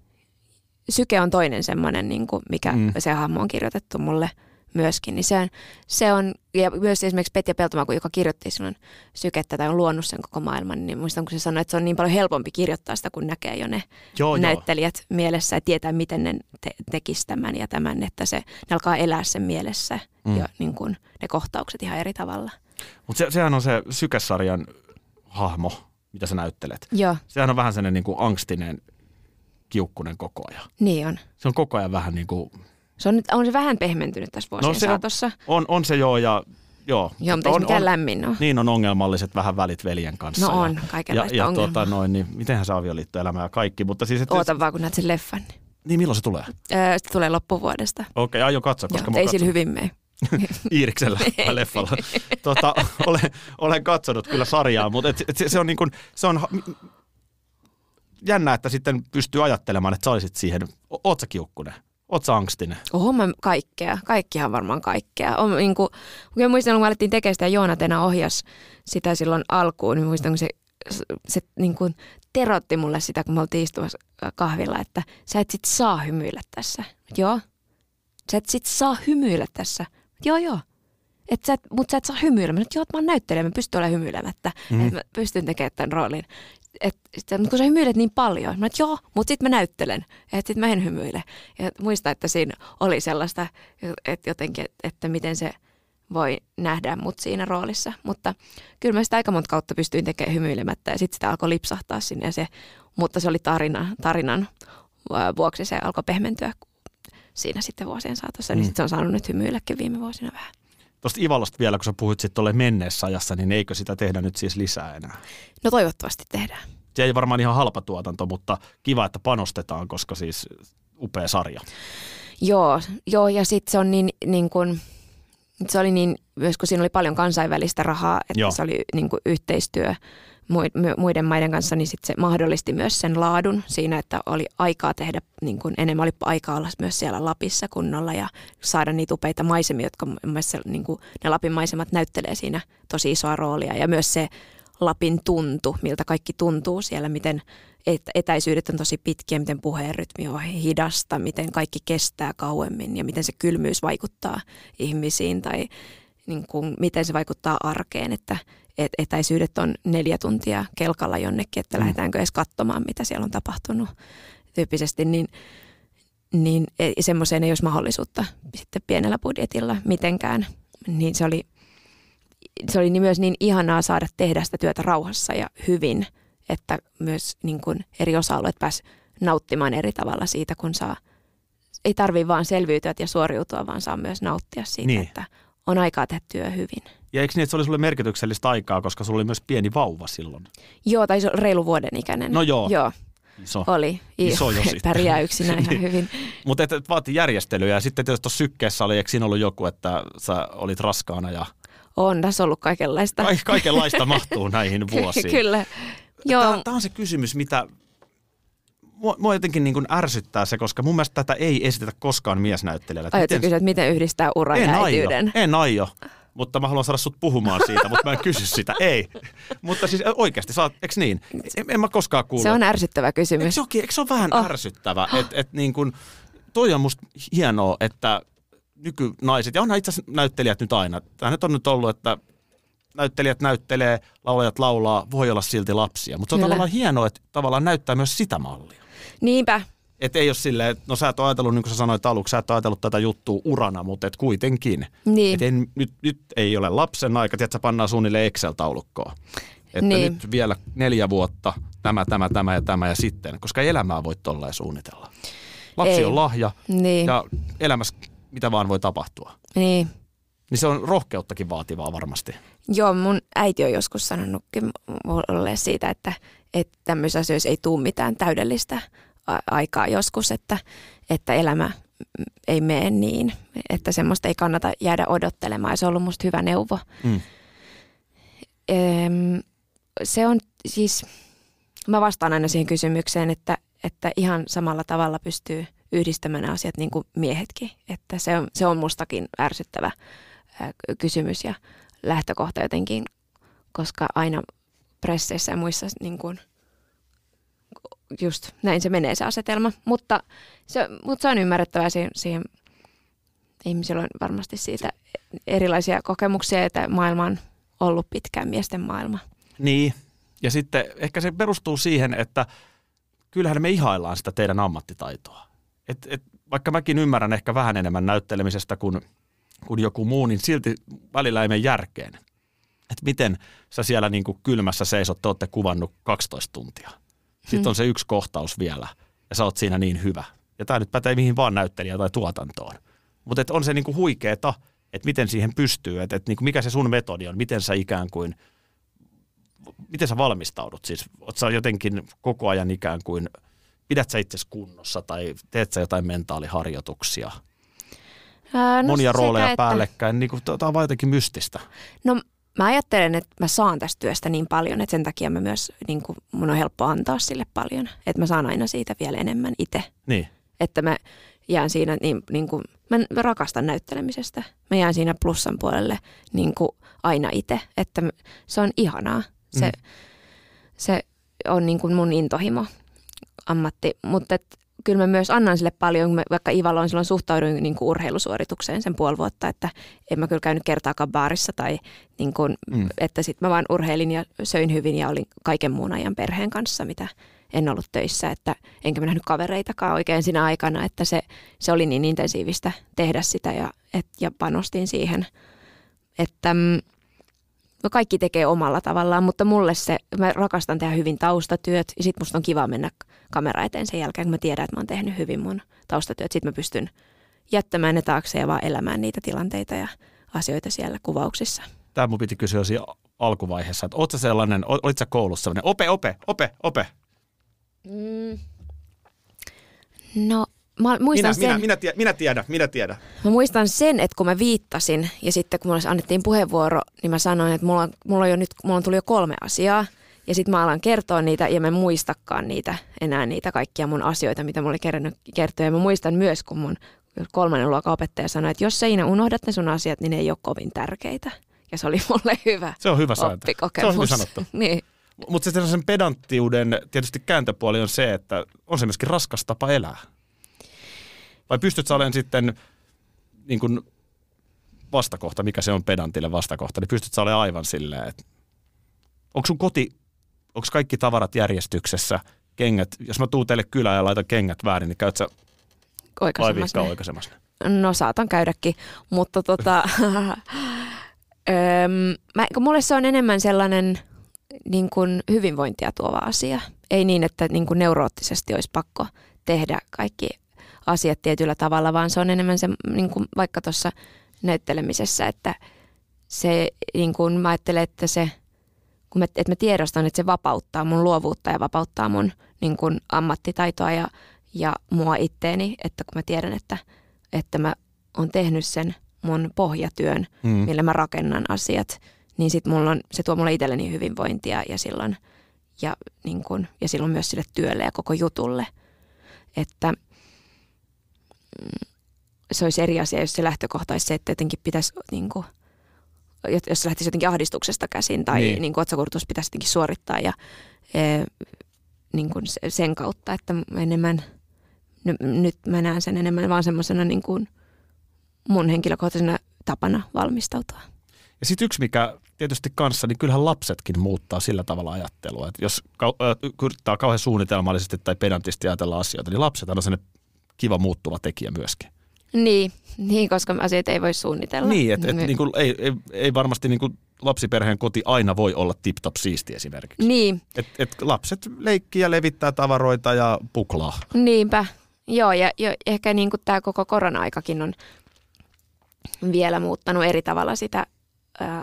Syke on toinen semmoinen, niin kuin mikä Mm. se hahmo on kirjoitettu mulle myöskin. Niin se, on, se on, ja myös esimerkiksi Petja Peltomaa, kun joka kirjoitti silloin sykettä tai on luonut sen koko maailman, niin muistan, kun se sanoi, että se on niin paljon helpompi kirjoittaa sitä, kun näkee jo ne Joo, joo. näyttelijät mielessä ja tietää, miten ne te- tekisi tämän ja tämän, että se, ne alkaa elää sen mielessä Mm. ja niin kuin, ne kohtaukset ihan eri tavalla. Mutta se, sehän on se sykesarjan hahmo, mitä sä näyttelet. Joo, Sehän on vähän sellainen niin kuin angstinen, kiukkunen koko ajan. niin on. Se on koko ajan vähän niin kuin, Se on, nyt, on se vähän pehmentynyt tässä vuosien No se on- saatossa. on, on se joo ja joo. Joo, mutta on, on, lämmin ole. niin on ongelmalliset vähän välit veljen kanssa. No on, kaikenlaista ja, ja tota noin, niin mitenhän se avioliittoelämä ja kaikki. Mutta siis, Oota vaan, kun näet sen leffan. niin milloin se tulee? Öö, se tulee loppuvuodesta. Okei, aion katsoa, koska Joo, ei sillä hyvin mene. Iiriksellä vai leffalla. tota, olen, olen katsonut kyllä sarjaa, mutta et, et se, se on, niin kuin, se on jännä, että sitten pystyy ajattelemaan, että sä olisit siihen. Oot sä kiukkunen? Oot sä angstinen? Oho, mä kaikkea. Kaikkihan varmaan kaikkea. On, niin kuin, kun muistan, kun me alettiin tekemään sitä ja Joonatena ohjas sitä silloin alkuun, niin muistan, kun se, se niin kuin terotti mulle sitä, kun me oltiin istumassa kahvilla, että sä et sit saa hymyillä tässä. Joo. Sä et sit saa hymyillä tässä. Joo, joo. Et sä et, mut sä et saa hymyillä. Mä sanoin, että joo, että mä oon näyttelijä, mä pystyn olemaan hymyilemättä. Mm. Että mä pystyn tekemään tämän roolin. Et, sit, mut kun sä hymyilet niin paljon, mä että joo, mutta sitten mä näyttelen. Että sit mä en hymyile. Ja muista, että siinä oli sellaista, että jotenkin, että, että miten se voi nähdä mut siinä roolissa. Mutta kyllä mä sitä aika monta kautta pystyin tekemään hymyilemättä ja sitten sitä alkoi lipsahtaa sinne. Ja se, mutta se oli tarina, tarinan vuoksi se alkoi pehmentyä siinä sitten vuosien saatossa. Mm. Niin sit se on saanut nyt hymyilläkin viime vuosina vähän. Tuosta Ivalosta vielä, kun sä puhuit sitten tuolle menneessä ajassa, niin eikö sitä tehdä nyt siis lisää enää? No toivottavasti tehdään. Se ei varmaan ihan halpa tuotanto, mutta kiva, että panostetaan, koska siis upea sarja. Joo, joo ja sitten se on niin, niin kuin, se oli niin, myös kun siinä oli paljon kansainvälistä rahaa, että Joo. se oli niin kuin yhteistyö muiden maiden kanssa, niin sit se mahdollisti myös sen laadun siinä, että oli aikaa tehdä, niin kuin enemmän oli aikaa olla myös siellä Lapissa kunnolla ja saada niitä upeita maisemia, jotka niin kuin, ne Lapin maisemat näyttelee siinä tosi isoa roolia. Ja myös se Lapin tuntu, miltä kaikki tuntuu siellä, miten et- etäisyydet on tosi pitkiä, miten puheen rytmi on hidasta, miten kaikki kestää kauemmin ja miten se kylmyys vaikuttaa ihmisiin tai niin kuin, miten se vaikuttaa arkeen, että et etäisyydet on neljä tuntia kelkalla jonnekin, että Mm. lähdetäänkö edes katsomaan, mitä siellä on tapahtunut tyyppisesti, niin, niin ei- semmoiseen ei olisi mahdollisuutta sitten pienellä budjetilla mitenkään. Niin se oli, se oli myös niin ihanaa saada tehdä sitä työtä rauhassa ja hyvin että myös niin kuin eri osa-alueet pääs nauttimaan eri tavalla siitä, kun saa, ei tarvitse vaan selviytyä ja suoriutua, vaan saa myös nauttia siitä, Niin. että on aikaa tehdä työ hyvin. Ja eikö niin, että se oli sulle merkityksellistä aikaa, koska sulla oli myös pieni vauva silloin? Joo, tai se reilu vuoden ikäinen. No joo. Joo, Iso. oli. Iso jo sitten. Pärjää yksinään ihan Niin. hyvin. Mutta et, et vaati järjestelyjä ja sitten tietysti tuossa sykkeessä oli, eikö siinä ollut joku, että sä olit raskaana ja On tässä ollut kaikenlaista. ka- kaikenlaista mahtuu näihin vuosiin. Kyllä. Joo, Tämä on se kysymys, mitä mua, mua jotenkin niin kuin ärsyttää se, koska mun mielestä tätä ei esitetä koskaan miesnäyttelijälle. Aiotko miten- kysyä, että miten yhdistää uran en ja aio, äitiyden? en aio, mutta mä haluan saada sut puhumaan siitä, mutta mä en kysy sitä. Ei. Mutta siis oikeasti, oot, eikö niin? En, en mä koskaan kuullut. Se on ärsyttävä Eikö kysymys. se, olekin, eikö se ole vähän Oh. oh. ärsyttävä? Että et niin kun, toi on musta hienoa, että nykynaiset, ja onhan itse asiassa näyttelijät nyt aina. Tämä nyt on nyt ollut, että näyttelijät näyttelee, laulajat laulaa, voi olla silti lapsia. Mutta se on Kyllä. tavallaan hienoa, että tavallaan näyttää myös sitä mallia. Niinpä. Että ei ole silleen, että no sä et ole ajatellut, niin kuin sä sanoit aluksi, sä et ole ajatellut tätä juttua urana, mutta et kuitenkin. Niin. Et en, nyt, nyt ei ole lapsen aika, että pannaan suunnilleen Excel-taulukkoon. Että Niin. nyt vielä neljä vuotta, tämä, tämä, tämä ja tämä ja sitten, koska ei elämää voi tolleen suunnitella. Lapsi Ei. on lahja Niin. ja elämässä mitä vaan voi tapahtua. niin. Niin se on rohkeuttakin vaativaa varmasti. Joo, mun äiti on joskus sanonutkin mulle siitä, että, että tämmöisissä asioissa ei tule mitään täydellistä aikaa joskus, että, että elämä ei mene niin, että semmoista ei kannata jäädä odottelemaan se on ollut musta hyvä neuvo. Mm. Se on siis, mä vastaan aina siihen kysymykseen, että, että ihan samalla tavalla pystyy yhdistämään asiat niin kuin miehetkin. Että se on, se on mustakin ärsyttävä ää, kysymys ja lähtökohta jotenkin, koska aina presseissä ja muissa niin kuin, just näin se menee se asetelma. Mutta se, mutta se on ymmärrettävää siihen, siihen ihmisillä on varmasti siitä erilaisia kokemuksia, että maailma on ollut pitkään miesten maailma. Niin. Ja sitten ehkä se perustuu siihen, että kyllähän me ihaillaan sitä teidän ammattitaitoa. Et, et, vaikka mäkin ymmärrän ehkä vähän enemmän näyttelemisestä kuin, kuin joku muu, niin silti välillä ei mene järkeen. Että miten sä siellä niin kuin kylmässä seisot, te olette kuvannut 12 tuntia. Sitten Hmm. on se yksi kohtaus vielä ja sä oot siinä niin hyvä. Ja tämä nyt pätee mihin vaan näyttelijä tai tuotantoon. Mutta on se niin kuin huikeeta, että miten siihen pystyy, että et, niin kuin mikä se sun metodi on, miten sä ikään kuin miten sä valmistaudut? Siis oot sä jotenkin koko ajan ikään kuin, pidät sä itsesi kunnossa tai teet sä jotain mentaaliharjoituksia? Ää, Monia sekä rooleja että- päällekkäin, niin kuin, tämä on vaan jotenkin mystistä. No mä ajattelen, että mä saan tästä työstä niin paljon, että sen takia mä myös, niin kuin, mun on helppo antaa sille paljon. Että mä saan aina siitä vielä enemmän itse. Niin, Että mä jään siinä, niin, niin kuin, mä rakastan näyttelemisestä. Mä jään siinä plussan puolelle niin kuin aina itse. Että se on ihanaa. Se, Mm. se on niin kuin mun intohimo ammatti. Mutta et, kyllä mä myös annan sille paljon, kun mä vaikka Ivaloon silloin suhtauduin niin kuin urheilusuoritukseen sen puoli vuotta, että en mä kyllä käynyt kertaakaan baarissa tai niin kuin, Mm. mm. että sitten mä vaan urheilin ja söin hyvin ja olin kaiken muun ajan perheen kanssa, mitä en ollut töissä, että enkä mä nähnyt kavereitakaan oikein siinä aikana, että se, se oli niin intensiivistä tehdä sitä ja, et, ja panostin siihen, että mm, no kaikki tekee omalla tavallaan, mutta mulle se, mä rakastan tehdä hyvin taustatyöt ja sit musta on kiva mennä kamera eteen sen jälkeen, kun mä tiedän, että mä oon tehnyt hyvin mun taustatyöt. Sit mä pystyn jättämään ne taakse ja vaan elämään niitä tilanteita ja asioita siellä kuvauksissa. tämä mun piti kysyä siinä alkuvaiheessa, että oot sä sellainen, olit sä koulussa sellainen, ope, ope, ope, ope. Mm. No, mä muistan Minä, sen. minä, minä, tie, minä tiedän, minä tiedän. Mä muistan sen, että kun mä viittasin ja sitten kun mulle annettiin puheenvuoro, niin mä sanoin, että mulla on, mulla on jo nyt, mulla on tullut jo kolme asiaa. Ja sitten mä alan kertoa niitä ja mä en muistakaan niitä, enää niitä kaikkia mun asioita, mitä mulla oli kerännyt kertoa. Ja mä muistan myös, kun mun kolmannen luokan opettaja sanoi, että jos sä Iina unohdat ne sun asiat, niin ne ei ole kovin tärkeitä. Ja se oli mulle hyvä Se on hyvä sääntö. Se on hyvin sanottu. niin. Mutta sitten sen pedanttiuden tietysti kääntöpuoli on se, että on se myöskin raskas tapa elää. Vai pystyt sä olemaan sitten niin kuin vastakohta, mikä se on pedantille vastakohta, niin pystyt sä olemaan aivan silleen, että onko sun koti, onko kaikki tavarat järjestyksessä, kengät, jos mä tuun teille kylään ja laitan kengät väärin, niin käyt sä Oikaisemassa ne. oikaisemassa? No saatan käydäkin, mutta tota, mä, kun mulle se on enemmän sellainen niin kuin hyvinvointia tuova asia. Ei niin, että niin kuin neuroottisesti olisi pakko tehdä kaikki asiat tietyllä tavalla, vaan se on enemmän se, niin kuin vaikka tuossa näyttelemisessä, että se, niin kuin mä ajattelen, että se, kun mä, että mä tiedostan, että se vapauttaa mun luovuutta ja vapauttaa mun niin kuin ammattitaitoa ja, ja mua itteeni, että kun mä tiedän, että, että mä oon tehnyt sen mun pohjatyön, mm. millä mä rakennan asiat, niin sit mulla on, se tuo mulle itselleni hyvinvointia ja silloin, ja, niin kun, ja silloin myös sille työlle ja koko jutulle. Että se olisi eri asia, jos se lähtökohta olisi se, että jotenkin pitäisi, niin kuin, jos se lähtisi jotenkin ahdistuksesta käsin tai niin. Niin otsakurtus pitäisi jotenkin suorittaa ja e, niin kuin sen kautta, että enemmän, nyt mä näen sen enemmän vaan semmoisena niin kuin mun henkilökohtaisena tapana valmistautua. Ja sitten yksi, mikä tietysti kanssa, niin kyllähän lapsetkin muuttaa sillä tavalla ajattelua. Että jos yrittää kauhean suunnitelmallisesti tai pedantisti ajatella asioita, niin lapset on sellainen kiva muuttuva tekijä myöskin. Niin, niin koska asioita ei voi suunnitella. Niin, että et, niin kuin, ei, ei, ei varmasti niin kuin lapsiperheen koti aina voi olla tip-top siisti esimerkiksi. Niin. Et, et lapset leikkii ja levittää tavaroita ja puklaa. Niinpä. Joo, ja, ja ehkä niin kuin tämä koko korona-aikakin on vielä muuttanut eri tavalla sitä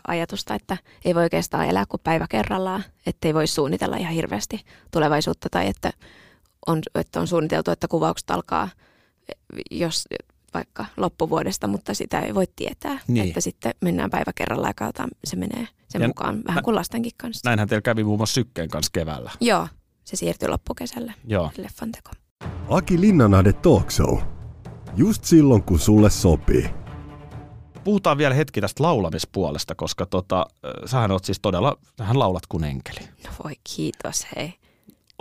ajatusta, että ei voi oikeastaan elää kuin päivä kerrallaan, että ei voi suunnitella ihan hirveästi tulevaisuutta tai että on, että on suunniteltu, että kuvaukset alkaa jos vaikka loppuvuodesta, mutta sitä ei voi tietää, niin. että sitten mennään päivä kerrallaan ja katsotaan, se menee sen ja mukaan vähän kuin lastenkin kanssa. Näinhän teillä kävi muun muassa Sykkeen kanssa keväällä. Joo, se siirtyi loppukesällä Joo. leffan teko. Aki Linnanahde Talk Show. Just silloin, kun sulle sopii puhutaan vielä hetki tästä laulamispuolesta, koska tota, sähän oot siis todella, sähän laulat kuin enkeli. No voi kiitos, hei.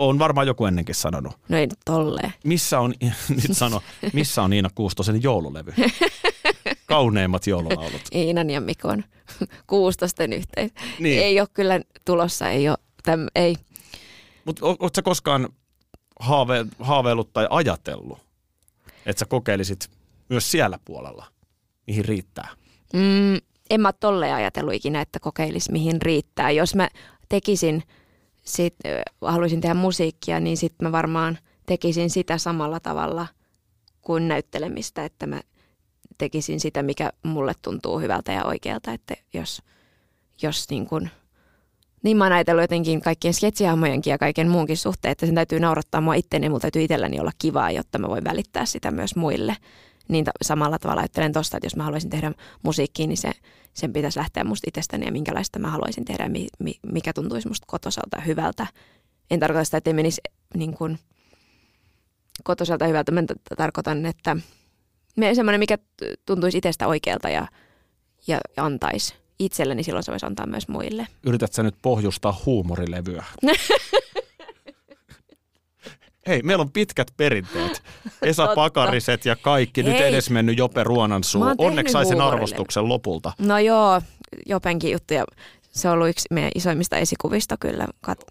On varmaan joku ennenkin sanonut. No ei tolleen. Missä on, nyt sano, missä on Iina Kuustosen joululevy? Kauneimmat joululaulut. Iinan ja Mikon Kuustosten yhteys. Niin. Ei ole kyllä tulossa, ei ole, täm, ei. Mutta ootko koskaan haave, haaveillut tai ajatellut, että sä kokeilisit myös siellä puolella? mihin riittää? Mm, en mä tolleen ajatellut ikinä, että kokeilis mihin riittää. Jos mä tekisin, sit, haluaisin tehdä musiikkia, niin sitten mä varmaan tekisin sitä samalla tavalla kuin näyttelemistä, että mä tekisin sitä, mikä mulle tuntuu hyvältä ja oikealta, että jos, jos niin kun, niin mä oon ajatellut jotenkin kaikkien sketsihahmojenkin ja kaiken muunkin suhteen, että sen täytyy naurattaa mua itteni mulla täytyy itselläni olla kivaa, jotta mä voin välittää sitä myös muille niin samalla tavalla ajattelen tuosta, että jos mä haluaisin tehdä musiikkia, niin se, sen pitäisi lähteä musta itsestäni ja minkälaista mä haluaisin tehdä, mikä tuntuisi musta kotosalta ja hyvältä. En tarkoita sitä, että ei menisi niin kuin kotosalta hyvältä. Mä tarkoitan, että me semmoinen, mikä tuntuisi itsestä oikealta ja, ja, antaisi itselleni, niin silloin se voisi antaa myös muille. Yrität sä nyt pohjustaa huumorilevyä? Hei, meillä on pitkät perinteet. Esa Totta. Pakariset ja kaikki. Nyt edes mennyt Jope Ruonansuu. Onneksi sai sen arvostuksen lopulta. No joo, Jopenkin juttu. Ja se on ollut yksi meidän isoimmista esikuvista kyllä,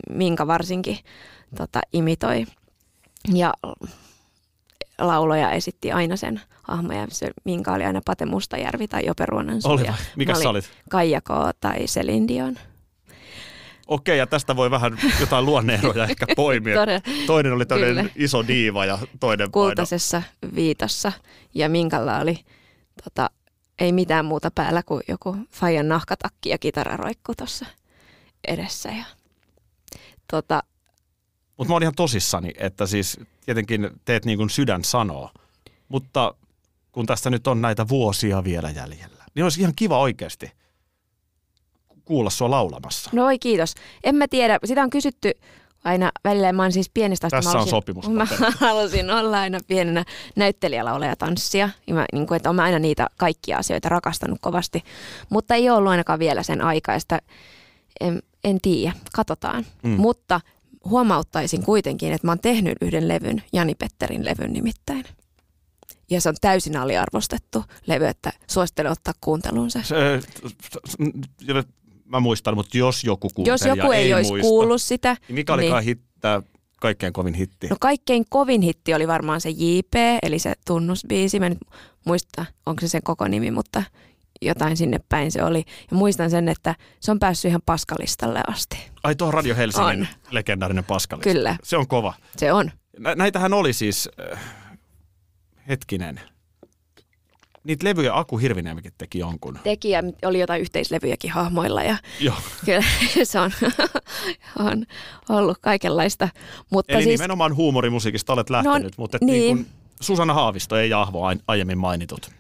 minkä varsinkin tota, imitoi. Ja lauloja esitti aina sen hahmoja. Se Minka oli aina Pate Mustajärvi tai Jope Ruonansuu. Oli Mikä sä olit? Kaija K. tai Celine Dion. Okei, ja tästä voi vähän jotain luonneeroja ehkä poimia. toinen oli tämmöinen iso diiva ja toinen Kultaisessa paino. viitossa. Ja Minkalla oli tota, ei mitään muuta päällä kuin joku Fajan nahkatakki ja kitararoikku tuossa edessä. Ja, tota, Mutta mä oon ihan tosissani, että siis tietenkin teet niin kuin sydän sanoo. Mutta kun tästä nyt on näitä vuosia vielä jäljellä, niin olisi ihan kiva oikeasti – kuulla sua laulamassa. No oi kiitos. En mä tiedä, sitä on kysytty aina välillä. Mä oon siis pienestä asti. Tässä mä halusin, on sopimus. Mä halusin olla aina pienenä näyttelijälaulaja tanssia. Ja mä, niin kuin, että olen aina niitä kaikkia asioita rakastanut kovasti. Mutta ei ollut ainakaan vielä sen aikaista. En, en tiedä, katsotaan. Mm. Mutta huomauttaisin kuitenkin, että mä oon tehnyt yhden levyn, Jani Petterin levyn nimittäin. Ja se on täysin aliarvostettu levy, että suosittelen ottaa kuuntelunsa. Se, mä muistan, mutta jos joku kuuntelija Jos joku ei, ei olisi muista, kuullut sitä. Niin mikä olikaan niin, hittää kaikkein kovin hitti? No kaikkein kovin hitti oli varmaan se JP, eli se tunnusbiisi. Mä nyt muista, onko se sen koko nimi, mutta jotain sinne päin se oli. Ja muistan sen, että se on päässyt ihan paskalistalle asti. Ai tuo Radio Helsingin On. legendaarinen paskalista. Kyllä. Se on kova. Se on. Nä- näitähän oli siis, äh, hetkinen, niitä levyjä Aku Hirviniemikin teki jonkun. Tekijä oli jotain yhteislevyjäkin hahmoilla ja Joo. kyllä se on, on ollut kaikenlaista. Mutta Eli siis, nimenomaan huumorimusiikista olet lähtenyt, No, mutta niin. niin. kuin Susanna Haavisto ei Ahvo ai- aiemmin mainitut.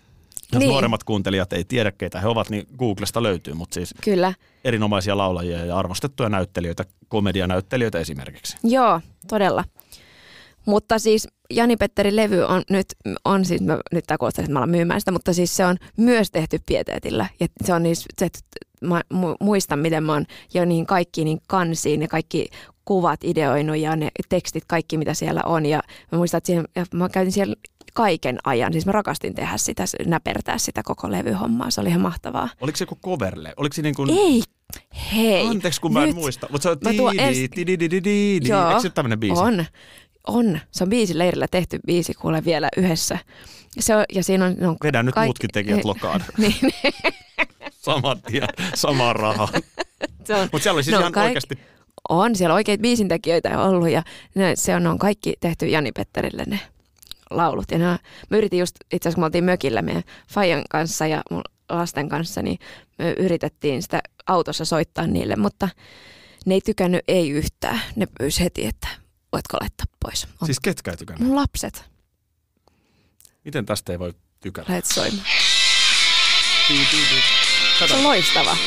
Jos niin. nuoremmat kuuntelijat ei tiedä, keitä he ovat, niin Googlesta löytyy, mutta siis kyllä, erinomaisia laulajia ja arvostettuja näyttelijöitä, komedianäyttelijöitä esimerkiksi. joo, todella. Mutta siis Jani-Petteri levy on nyt, on siis, mä, nyt tämä kuulostaa, että mä alan myymään sitä, mutta siis se on myös tehty pieteetillä. Ja se on niissä, se, mä mu- muistan, miten mä oon jo niin kaikki niin kansiin ja kaikki kuvat ideoinut ja ne tekstit, kaikki mitä siellä on. Ja mä muistan, että siihen, ja mä käytin siellä kaiken ajan. Siis mä rakastin tehdä sitä, näpertää sitä koko levyhommaa. Se oli ihan mahtavaa. Oliko se joku coverle? Oliko se niin kuin... Ei, hei. Anteeksi, kun mä nyt. en muista. Mutta se on tiidi, ens- tiidi, tiidi, tiidi. Joo, Eikö se tämmöinen biisi? On, on. Se on biisileirillä tehty biisi, kuule vielä yhdessä. Se on, ja siinä on, on Vedän nyt Kaik- muutkin tekijät lokaan. niin, Saman tien, se on, Mutta siellä oli siis No, ihan kaik- oikeasti... on siellä oikeita biisintekijöitä ollut ja ne, se on, ne on kaikki tehty Jani Petterille ne laulut. Ja ne, mä yritin just, itse asiassa kun me oltiin mökillä meidän Fajan kanssa ja mun lasten kanssa, niin me yritettiin sitä autossa soittaa niille, mutta ne ei tykännyt ei yhtään. Ne pyysi heti, että voitko laittaa pois. On Siis ketkä ei tykännyt? mun lapset, Miten tästä ei voi tykätä? lähet soimaan. Se on loistava.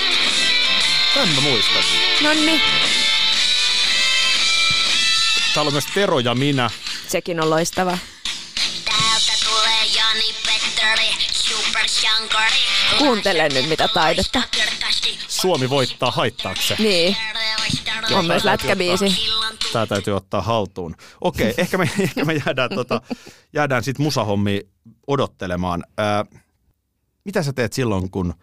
tämän mä muistan. No niin, Täällä on myös Tero ja minä. sekin on loistava. Kuuntele nyt mitä taidetta. Suomi voittaa haittaakse. Niin, on myös lätkäbiisi. Tämä täytyy ottaa haltuun. Okei, ehkä me, ehkä me jäädään, tota, jäädään sitten musahommiin odottelemaan. Ää, mitä sä teet silloin, kun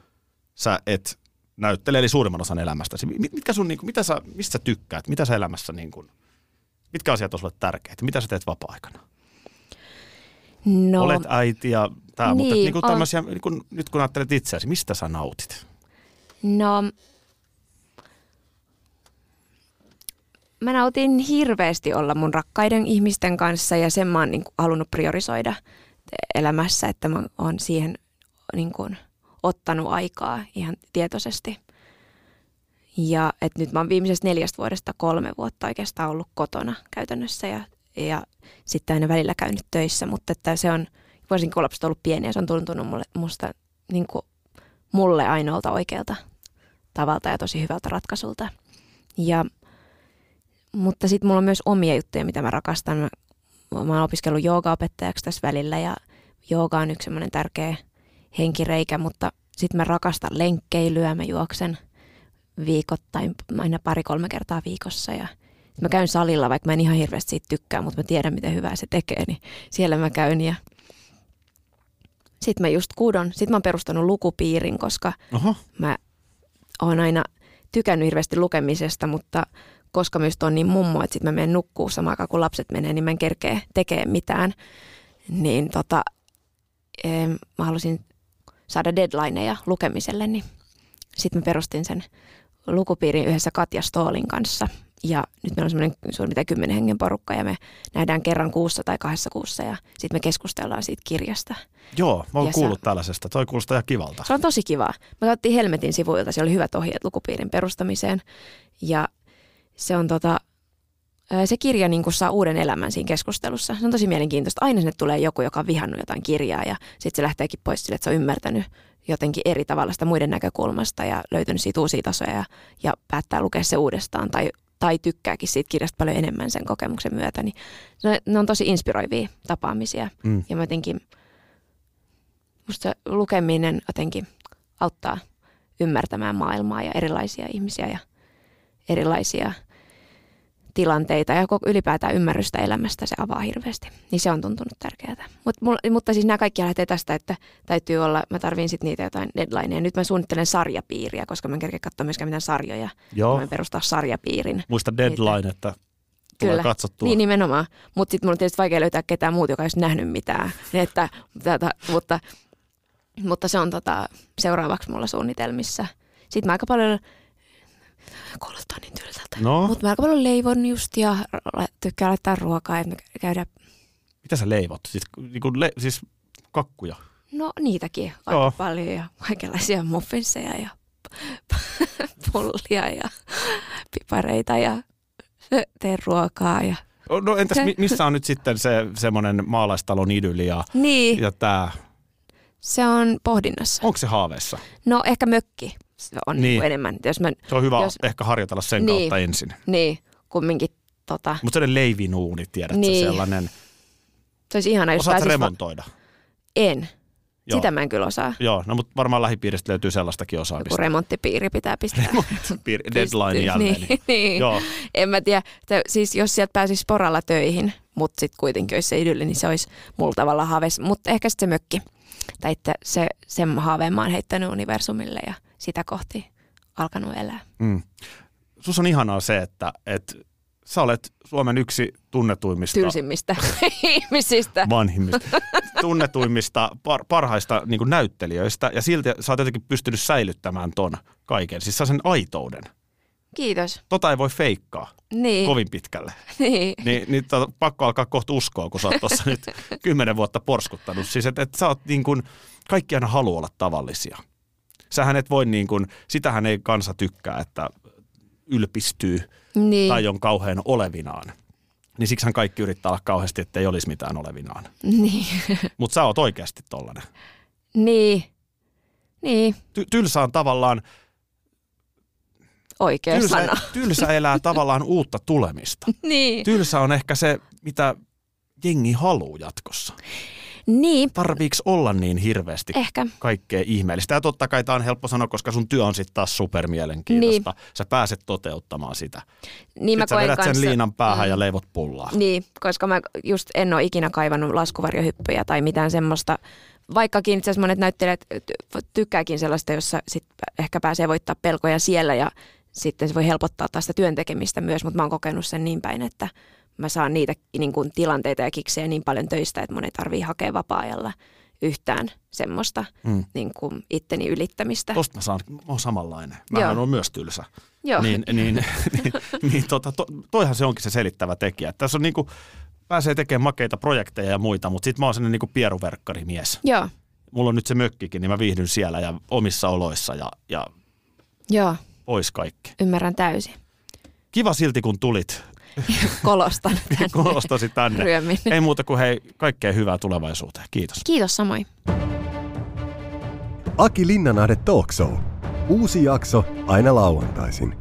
sä et näyttele, eli suurimman osan elämästäsi? Mit- Mitkä sun, niin kuin, mitä sä, mistä sä tykkäät? Mitä sä elämässä, niin kuin, mitkä asiat on sulle tärkeitä? Mitä sä teet vapaa-aikana? No, Olet äiti ja tämä, mutta et Niin, niin kuin on. tämmöisiä, niin kuin, nyt kun ajattelet itseäsi, mistä sä nautit? no mä nautin hirveästi olla mun rakkaiden ihmisten kanssa ja sen mä oon niin kuin halunnut priorisoida elämässä, että mä oon siihen niin kuin ottanut aikaa ihan tietoisesti. Ja että nyt mä oon viimeisestä neljästä vuodesta kolme vuotta oikeastaan ollut kotona käytännössä ja, ja sitten aina välillä käynyt töissä, mutta että se on, varsinkin kun lapset on ollut pieniä, se on tuntunut mulle, musta niin kuin mulle ainoalta oikealta tavalta ja tosi hyvältä ratkaisulta. Ja, mutta sitten mulla on myös omia juttuja, mitä mä rakastan. Mä, mä oon opiskellut joogaopettajaksi tässä välillä ja jooga on yksi semmoinen tärkeä henkireikä, mutta sitten mä rakastan lenkkeilyä, mä juoksen viikoittain, aina pari-kolme kertaa viikossa ja mä käyn salilla, vaikka mä en ihan hirveästi siitä tykkää, mutta mä tiedän, miten hyvää se tekee, niin siellä mä käyn ja sitten mä just kuudon, sitten mä oon perustanut lukupiirin, koska Oho. mä oon aina tykännyt hirveästi lukemisesta, mutta koska myös on niin mummo, että sitten mä menen nukkuu samaan aikaan kun lapset menee, niin mä en kerkeä tekee mitään. Niin tota, mä halusin saada deadlineja lukemiselle, niin sitten mä perustin sen lukupiirin yhdessä Katja Stoolin kanssa. Ja nyt meillä on semmoinen suurin piirtein kymmenen hengen porukka ja me nähdään kerran kuussa tai kahdessa kuussa ja sitten me keskustellaan siitä kirjasta. Joo, mä oon Ja kuullut tällaisesta. Toi kuulostaa ihan kivalta. Se on tosi kivaa. Me katsottiin Helmetin sivuilta, siellä oli hyvät ohjeet lukupiirin perustamiseen. Ja se on tota, se kirja niin kuin saa uuden elämän siinä keskustelussa. Se on tosi mielenkiintoista. Aina sinne tulee joku, joka on vihannut jotain kirjaa ja sitten se lähteekin pois sille, että se on ymmärtänyt jotenkin eri tavalla sitä muiden näkökulmasta ja löytänyt siitä uusia tasoja ja, ja päättää lukea se uudestaan tai, tai tykkääkin siitä kirjasta paljon enemmän sen kokemuksen myötä. Niin ne, ne on tosi inspiroivia tapaamisia Mm. ja mä jotenkin, musta lukeminen jotenkin auttaa ymmärtämään maailmaa ja erilaisia ihmisiä ja erilaisia tilanteita ja ylipäätään ymmärrystä elämästä se avaa hirveästi. Niin se on tuntunut tärkeää. Mut, mulla- mutta siis nämä kaikki lähtee tästä, että täytyy olla, mä tarviin sitten niitä jotain deadlineja. Nyt mä suunnittelen sarjapiiriä, koska mä en kerkeä katsoa myöskään mitään sarjoja. Joo. Mä perustaa sarjapiirin. Muista deadline, että tulee Kyllä. katsottua. Niin nimenomaan. Mutta sitten mulla on tietysti vaikea löytää ketään muuta, joka olisi nähnyt mitään. Niin Että, tätä, mutta Mutta se on tota, seuraavaksi mulla suunnitelmissa. Sitten mä aika paljon, kuulostaa niin tylsältä, No, mutta mä aika paljon leivon just ja tykkään laittaa ruokaa, että me käydään, mitä sä leivot? Siis, niin kuin le, siis kakkuja. no niitäkin aika Joo. paljon ja kaikenlaisia muffinseja ja pullia ja pipareita ja teen ruokaa ja No entäs mi- missä on nyt sitten se semmoinen maalaistalon idylli ja, niin, ja tää, se on pohdinnassa. onko se haaveissa? No ehkä mökki on Niin. niin. enemmän. Jos mä, Se on hyvä Jos- ehkä harjoitella sen Niin. kautta ensin. niin, kumminkin tota, Mutta sellainen leivinuuni, tiedätkö, Niin. sellainen. se olisi ihana, jos Osaat va- remontoida? En. Joo. Sitä mä en kyllä osaa. Joo, no mutta varmaan lähipiiristä löytyy sellaistakin Joku osaamista. remonttipiiri pitää pistää. Piir- deadline jälleen. Niin, Niin. niin. Joo, En mä tiedä, siis jos sieltä pääsisi poralla töihin, mutta sitten kuitenkin olisi se idylli, niin se olisi mulla tavalla haaveissa. Mutta ehkä sitten se mökki. Tai että se, sen haaveen mä oon heittänyt universumille ja sitä kohti alkanut elää. mm. Sus on ihanaa se, että, että sä olet Suomen yksi tunnetuimmista Tylsimmistä ihmisistä. vanhimmista, tunnetuimmista, par, parhaista niin näyttelijöistä, ja silti sä oot jotenkin pystynyt säilyttämään ton kaiken, siis sen aitouden. Kiitos. Tota ei voi feikkaa Niin, kovin pitkälle. niin. Niin, niin tota, pakko alkaa kohta uskoa, kun sä oot tuossa nyt kymmenen vuotta porskuttanut. Siis että et sä oot niin kuin, kaikki aina haluaa olla tavallisia. Sähän et voi niin kuin, sitähän ei kansa tykkää, että ylpistyy niin. tai on kauhean olevinaan. Niin siksihän kaikki yrittää olla kauheasti, että ei olisi mitään olevinaan. Niin. Mutta sä oot oikeasti tollanen. niin. Niin, Ty- tylsä on tavallaan, oikea tylsä, sana. tylsä elää tavallaan uutta tulemista. Niin. Tylsä on ehkä se, mitä jengi haluaa jatkossa. Niin, Tarviiks olla niin hirveästi ehkä. kaikkea ihmeellistä? Ja totta kai tämä on helppo sanoa, koska sun työ on sitten taas supermielenkiintoista. Niin. Sä pääset toteuttamaan sitä. Niin mä Sitten sä koen vedät kanssa, sen liinan päähän Mm. ja leivot pullaa. Niin, koska mä just en ole ikinä kaivannut laskuvarjohyppyjä tai mitään semmoista. Vaikkakin itse asiassa monet näyttelijät ty- tykkääkin sellaista, jossa sit ehkä pääsee voittaa pelkoja siellä ja sitten se voi helpottaa taas sitä työn tekemistä myös, mutta mä oon kokenut sen niin päin, että mä saan niitä niin kuin, tilanteita ja kiksejä niin paljon töistä, että mun ei tarvii hakea vapaa-ajalla yhtään semmoista Mm. niin kuin itteni ylittämistä. Tosta mä saan, mä oon samanlainen. Mä Joo. on myös tylsä. Joo, Niin, niin, niin, niin tota, to, toihan se onkin se selittävä tekijä. Tässä on niinku, pääsee tekemään makeita projekteja ja muita, mutta sitten mä oon sellainen niinku pieruverkkarimies. joo, Mulla on nyt se mökkikin, niin mä viihdyn siellä ja omissa oloissa ja, ja joo, pois kaikki. ymmärrän täysin. Kiva silti, kun tulit. Kolostan tänne. Kolostasi tänne. Ryömin. Ei muuta kuin hei, kaikkea hyvää tulevaisuuteen. Kiitos. Kiitos samoin. Aki Linnanahde Talk Show. Uusi jakso aina lauantaisin.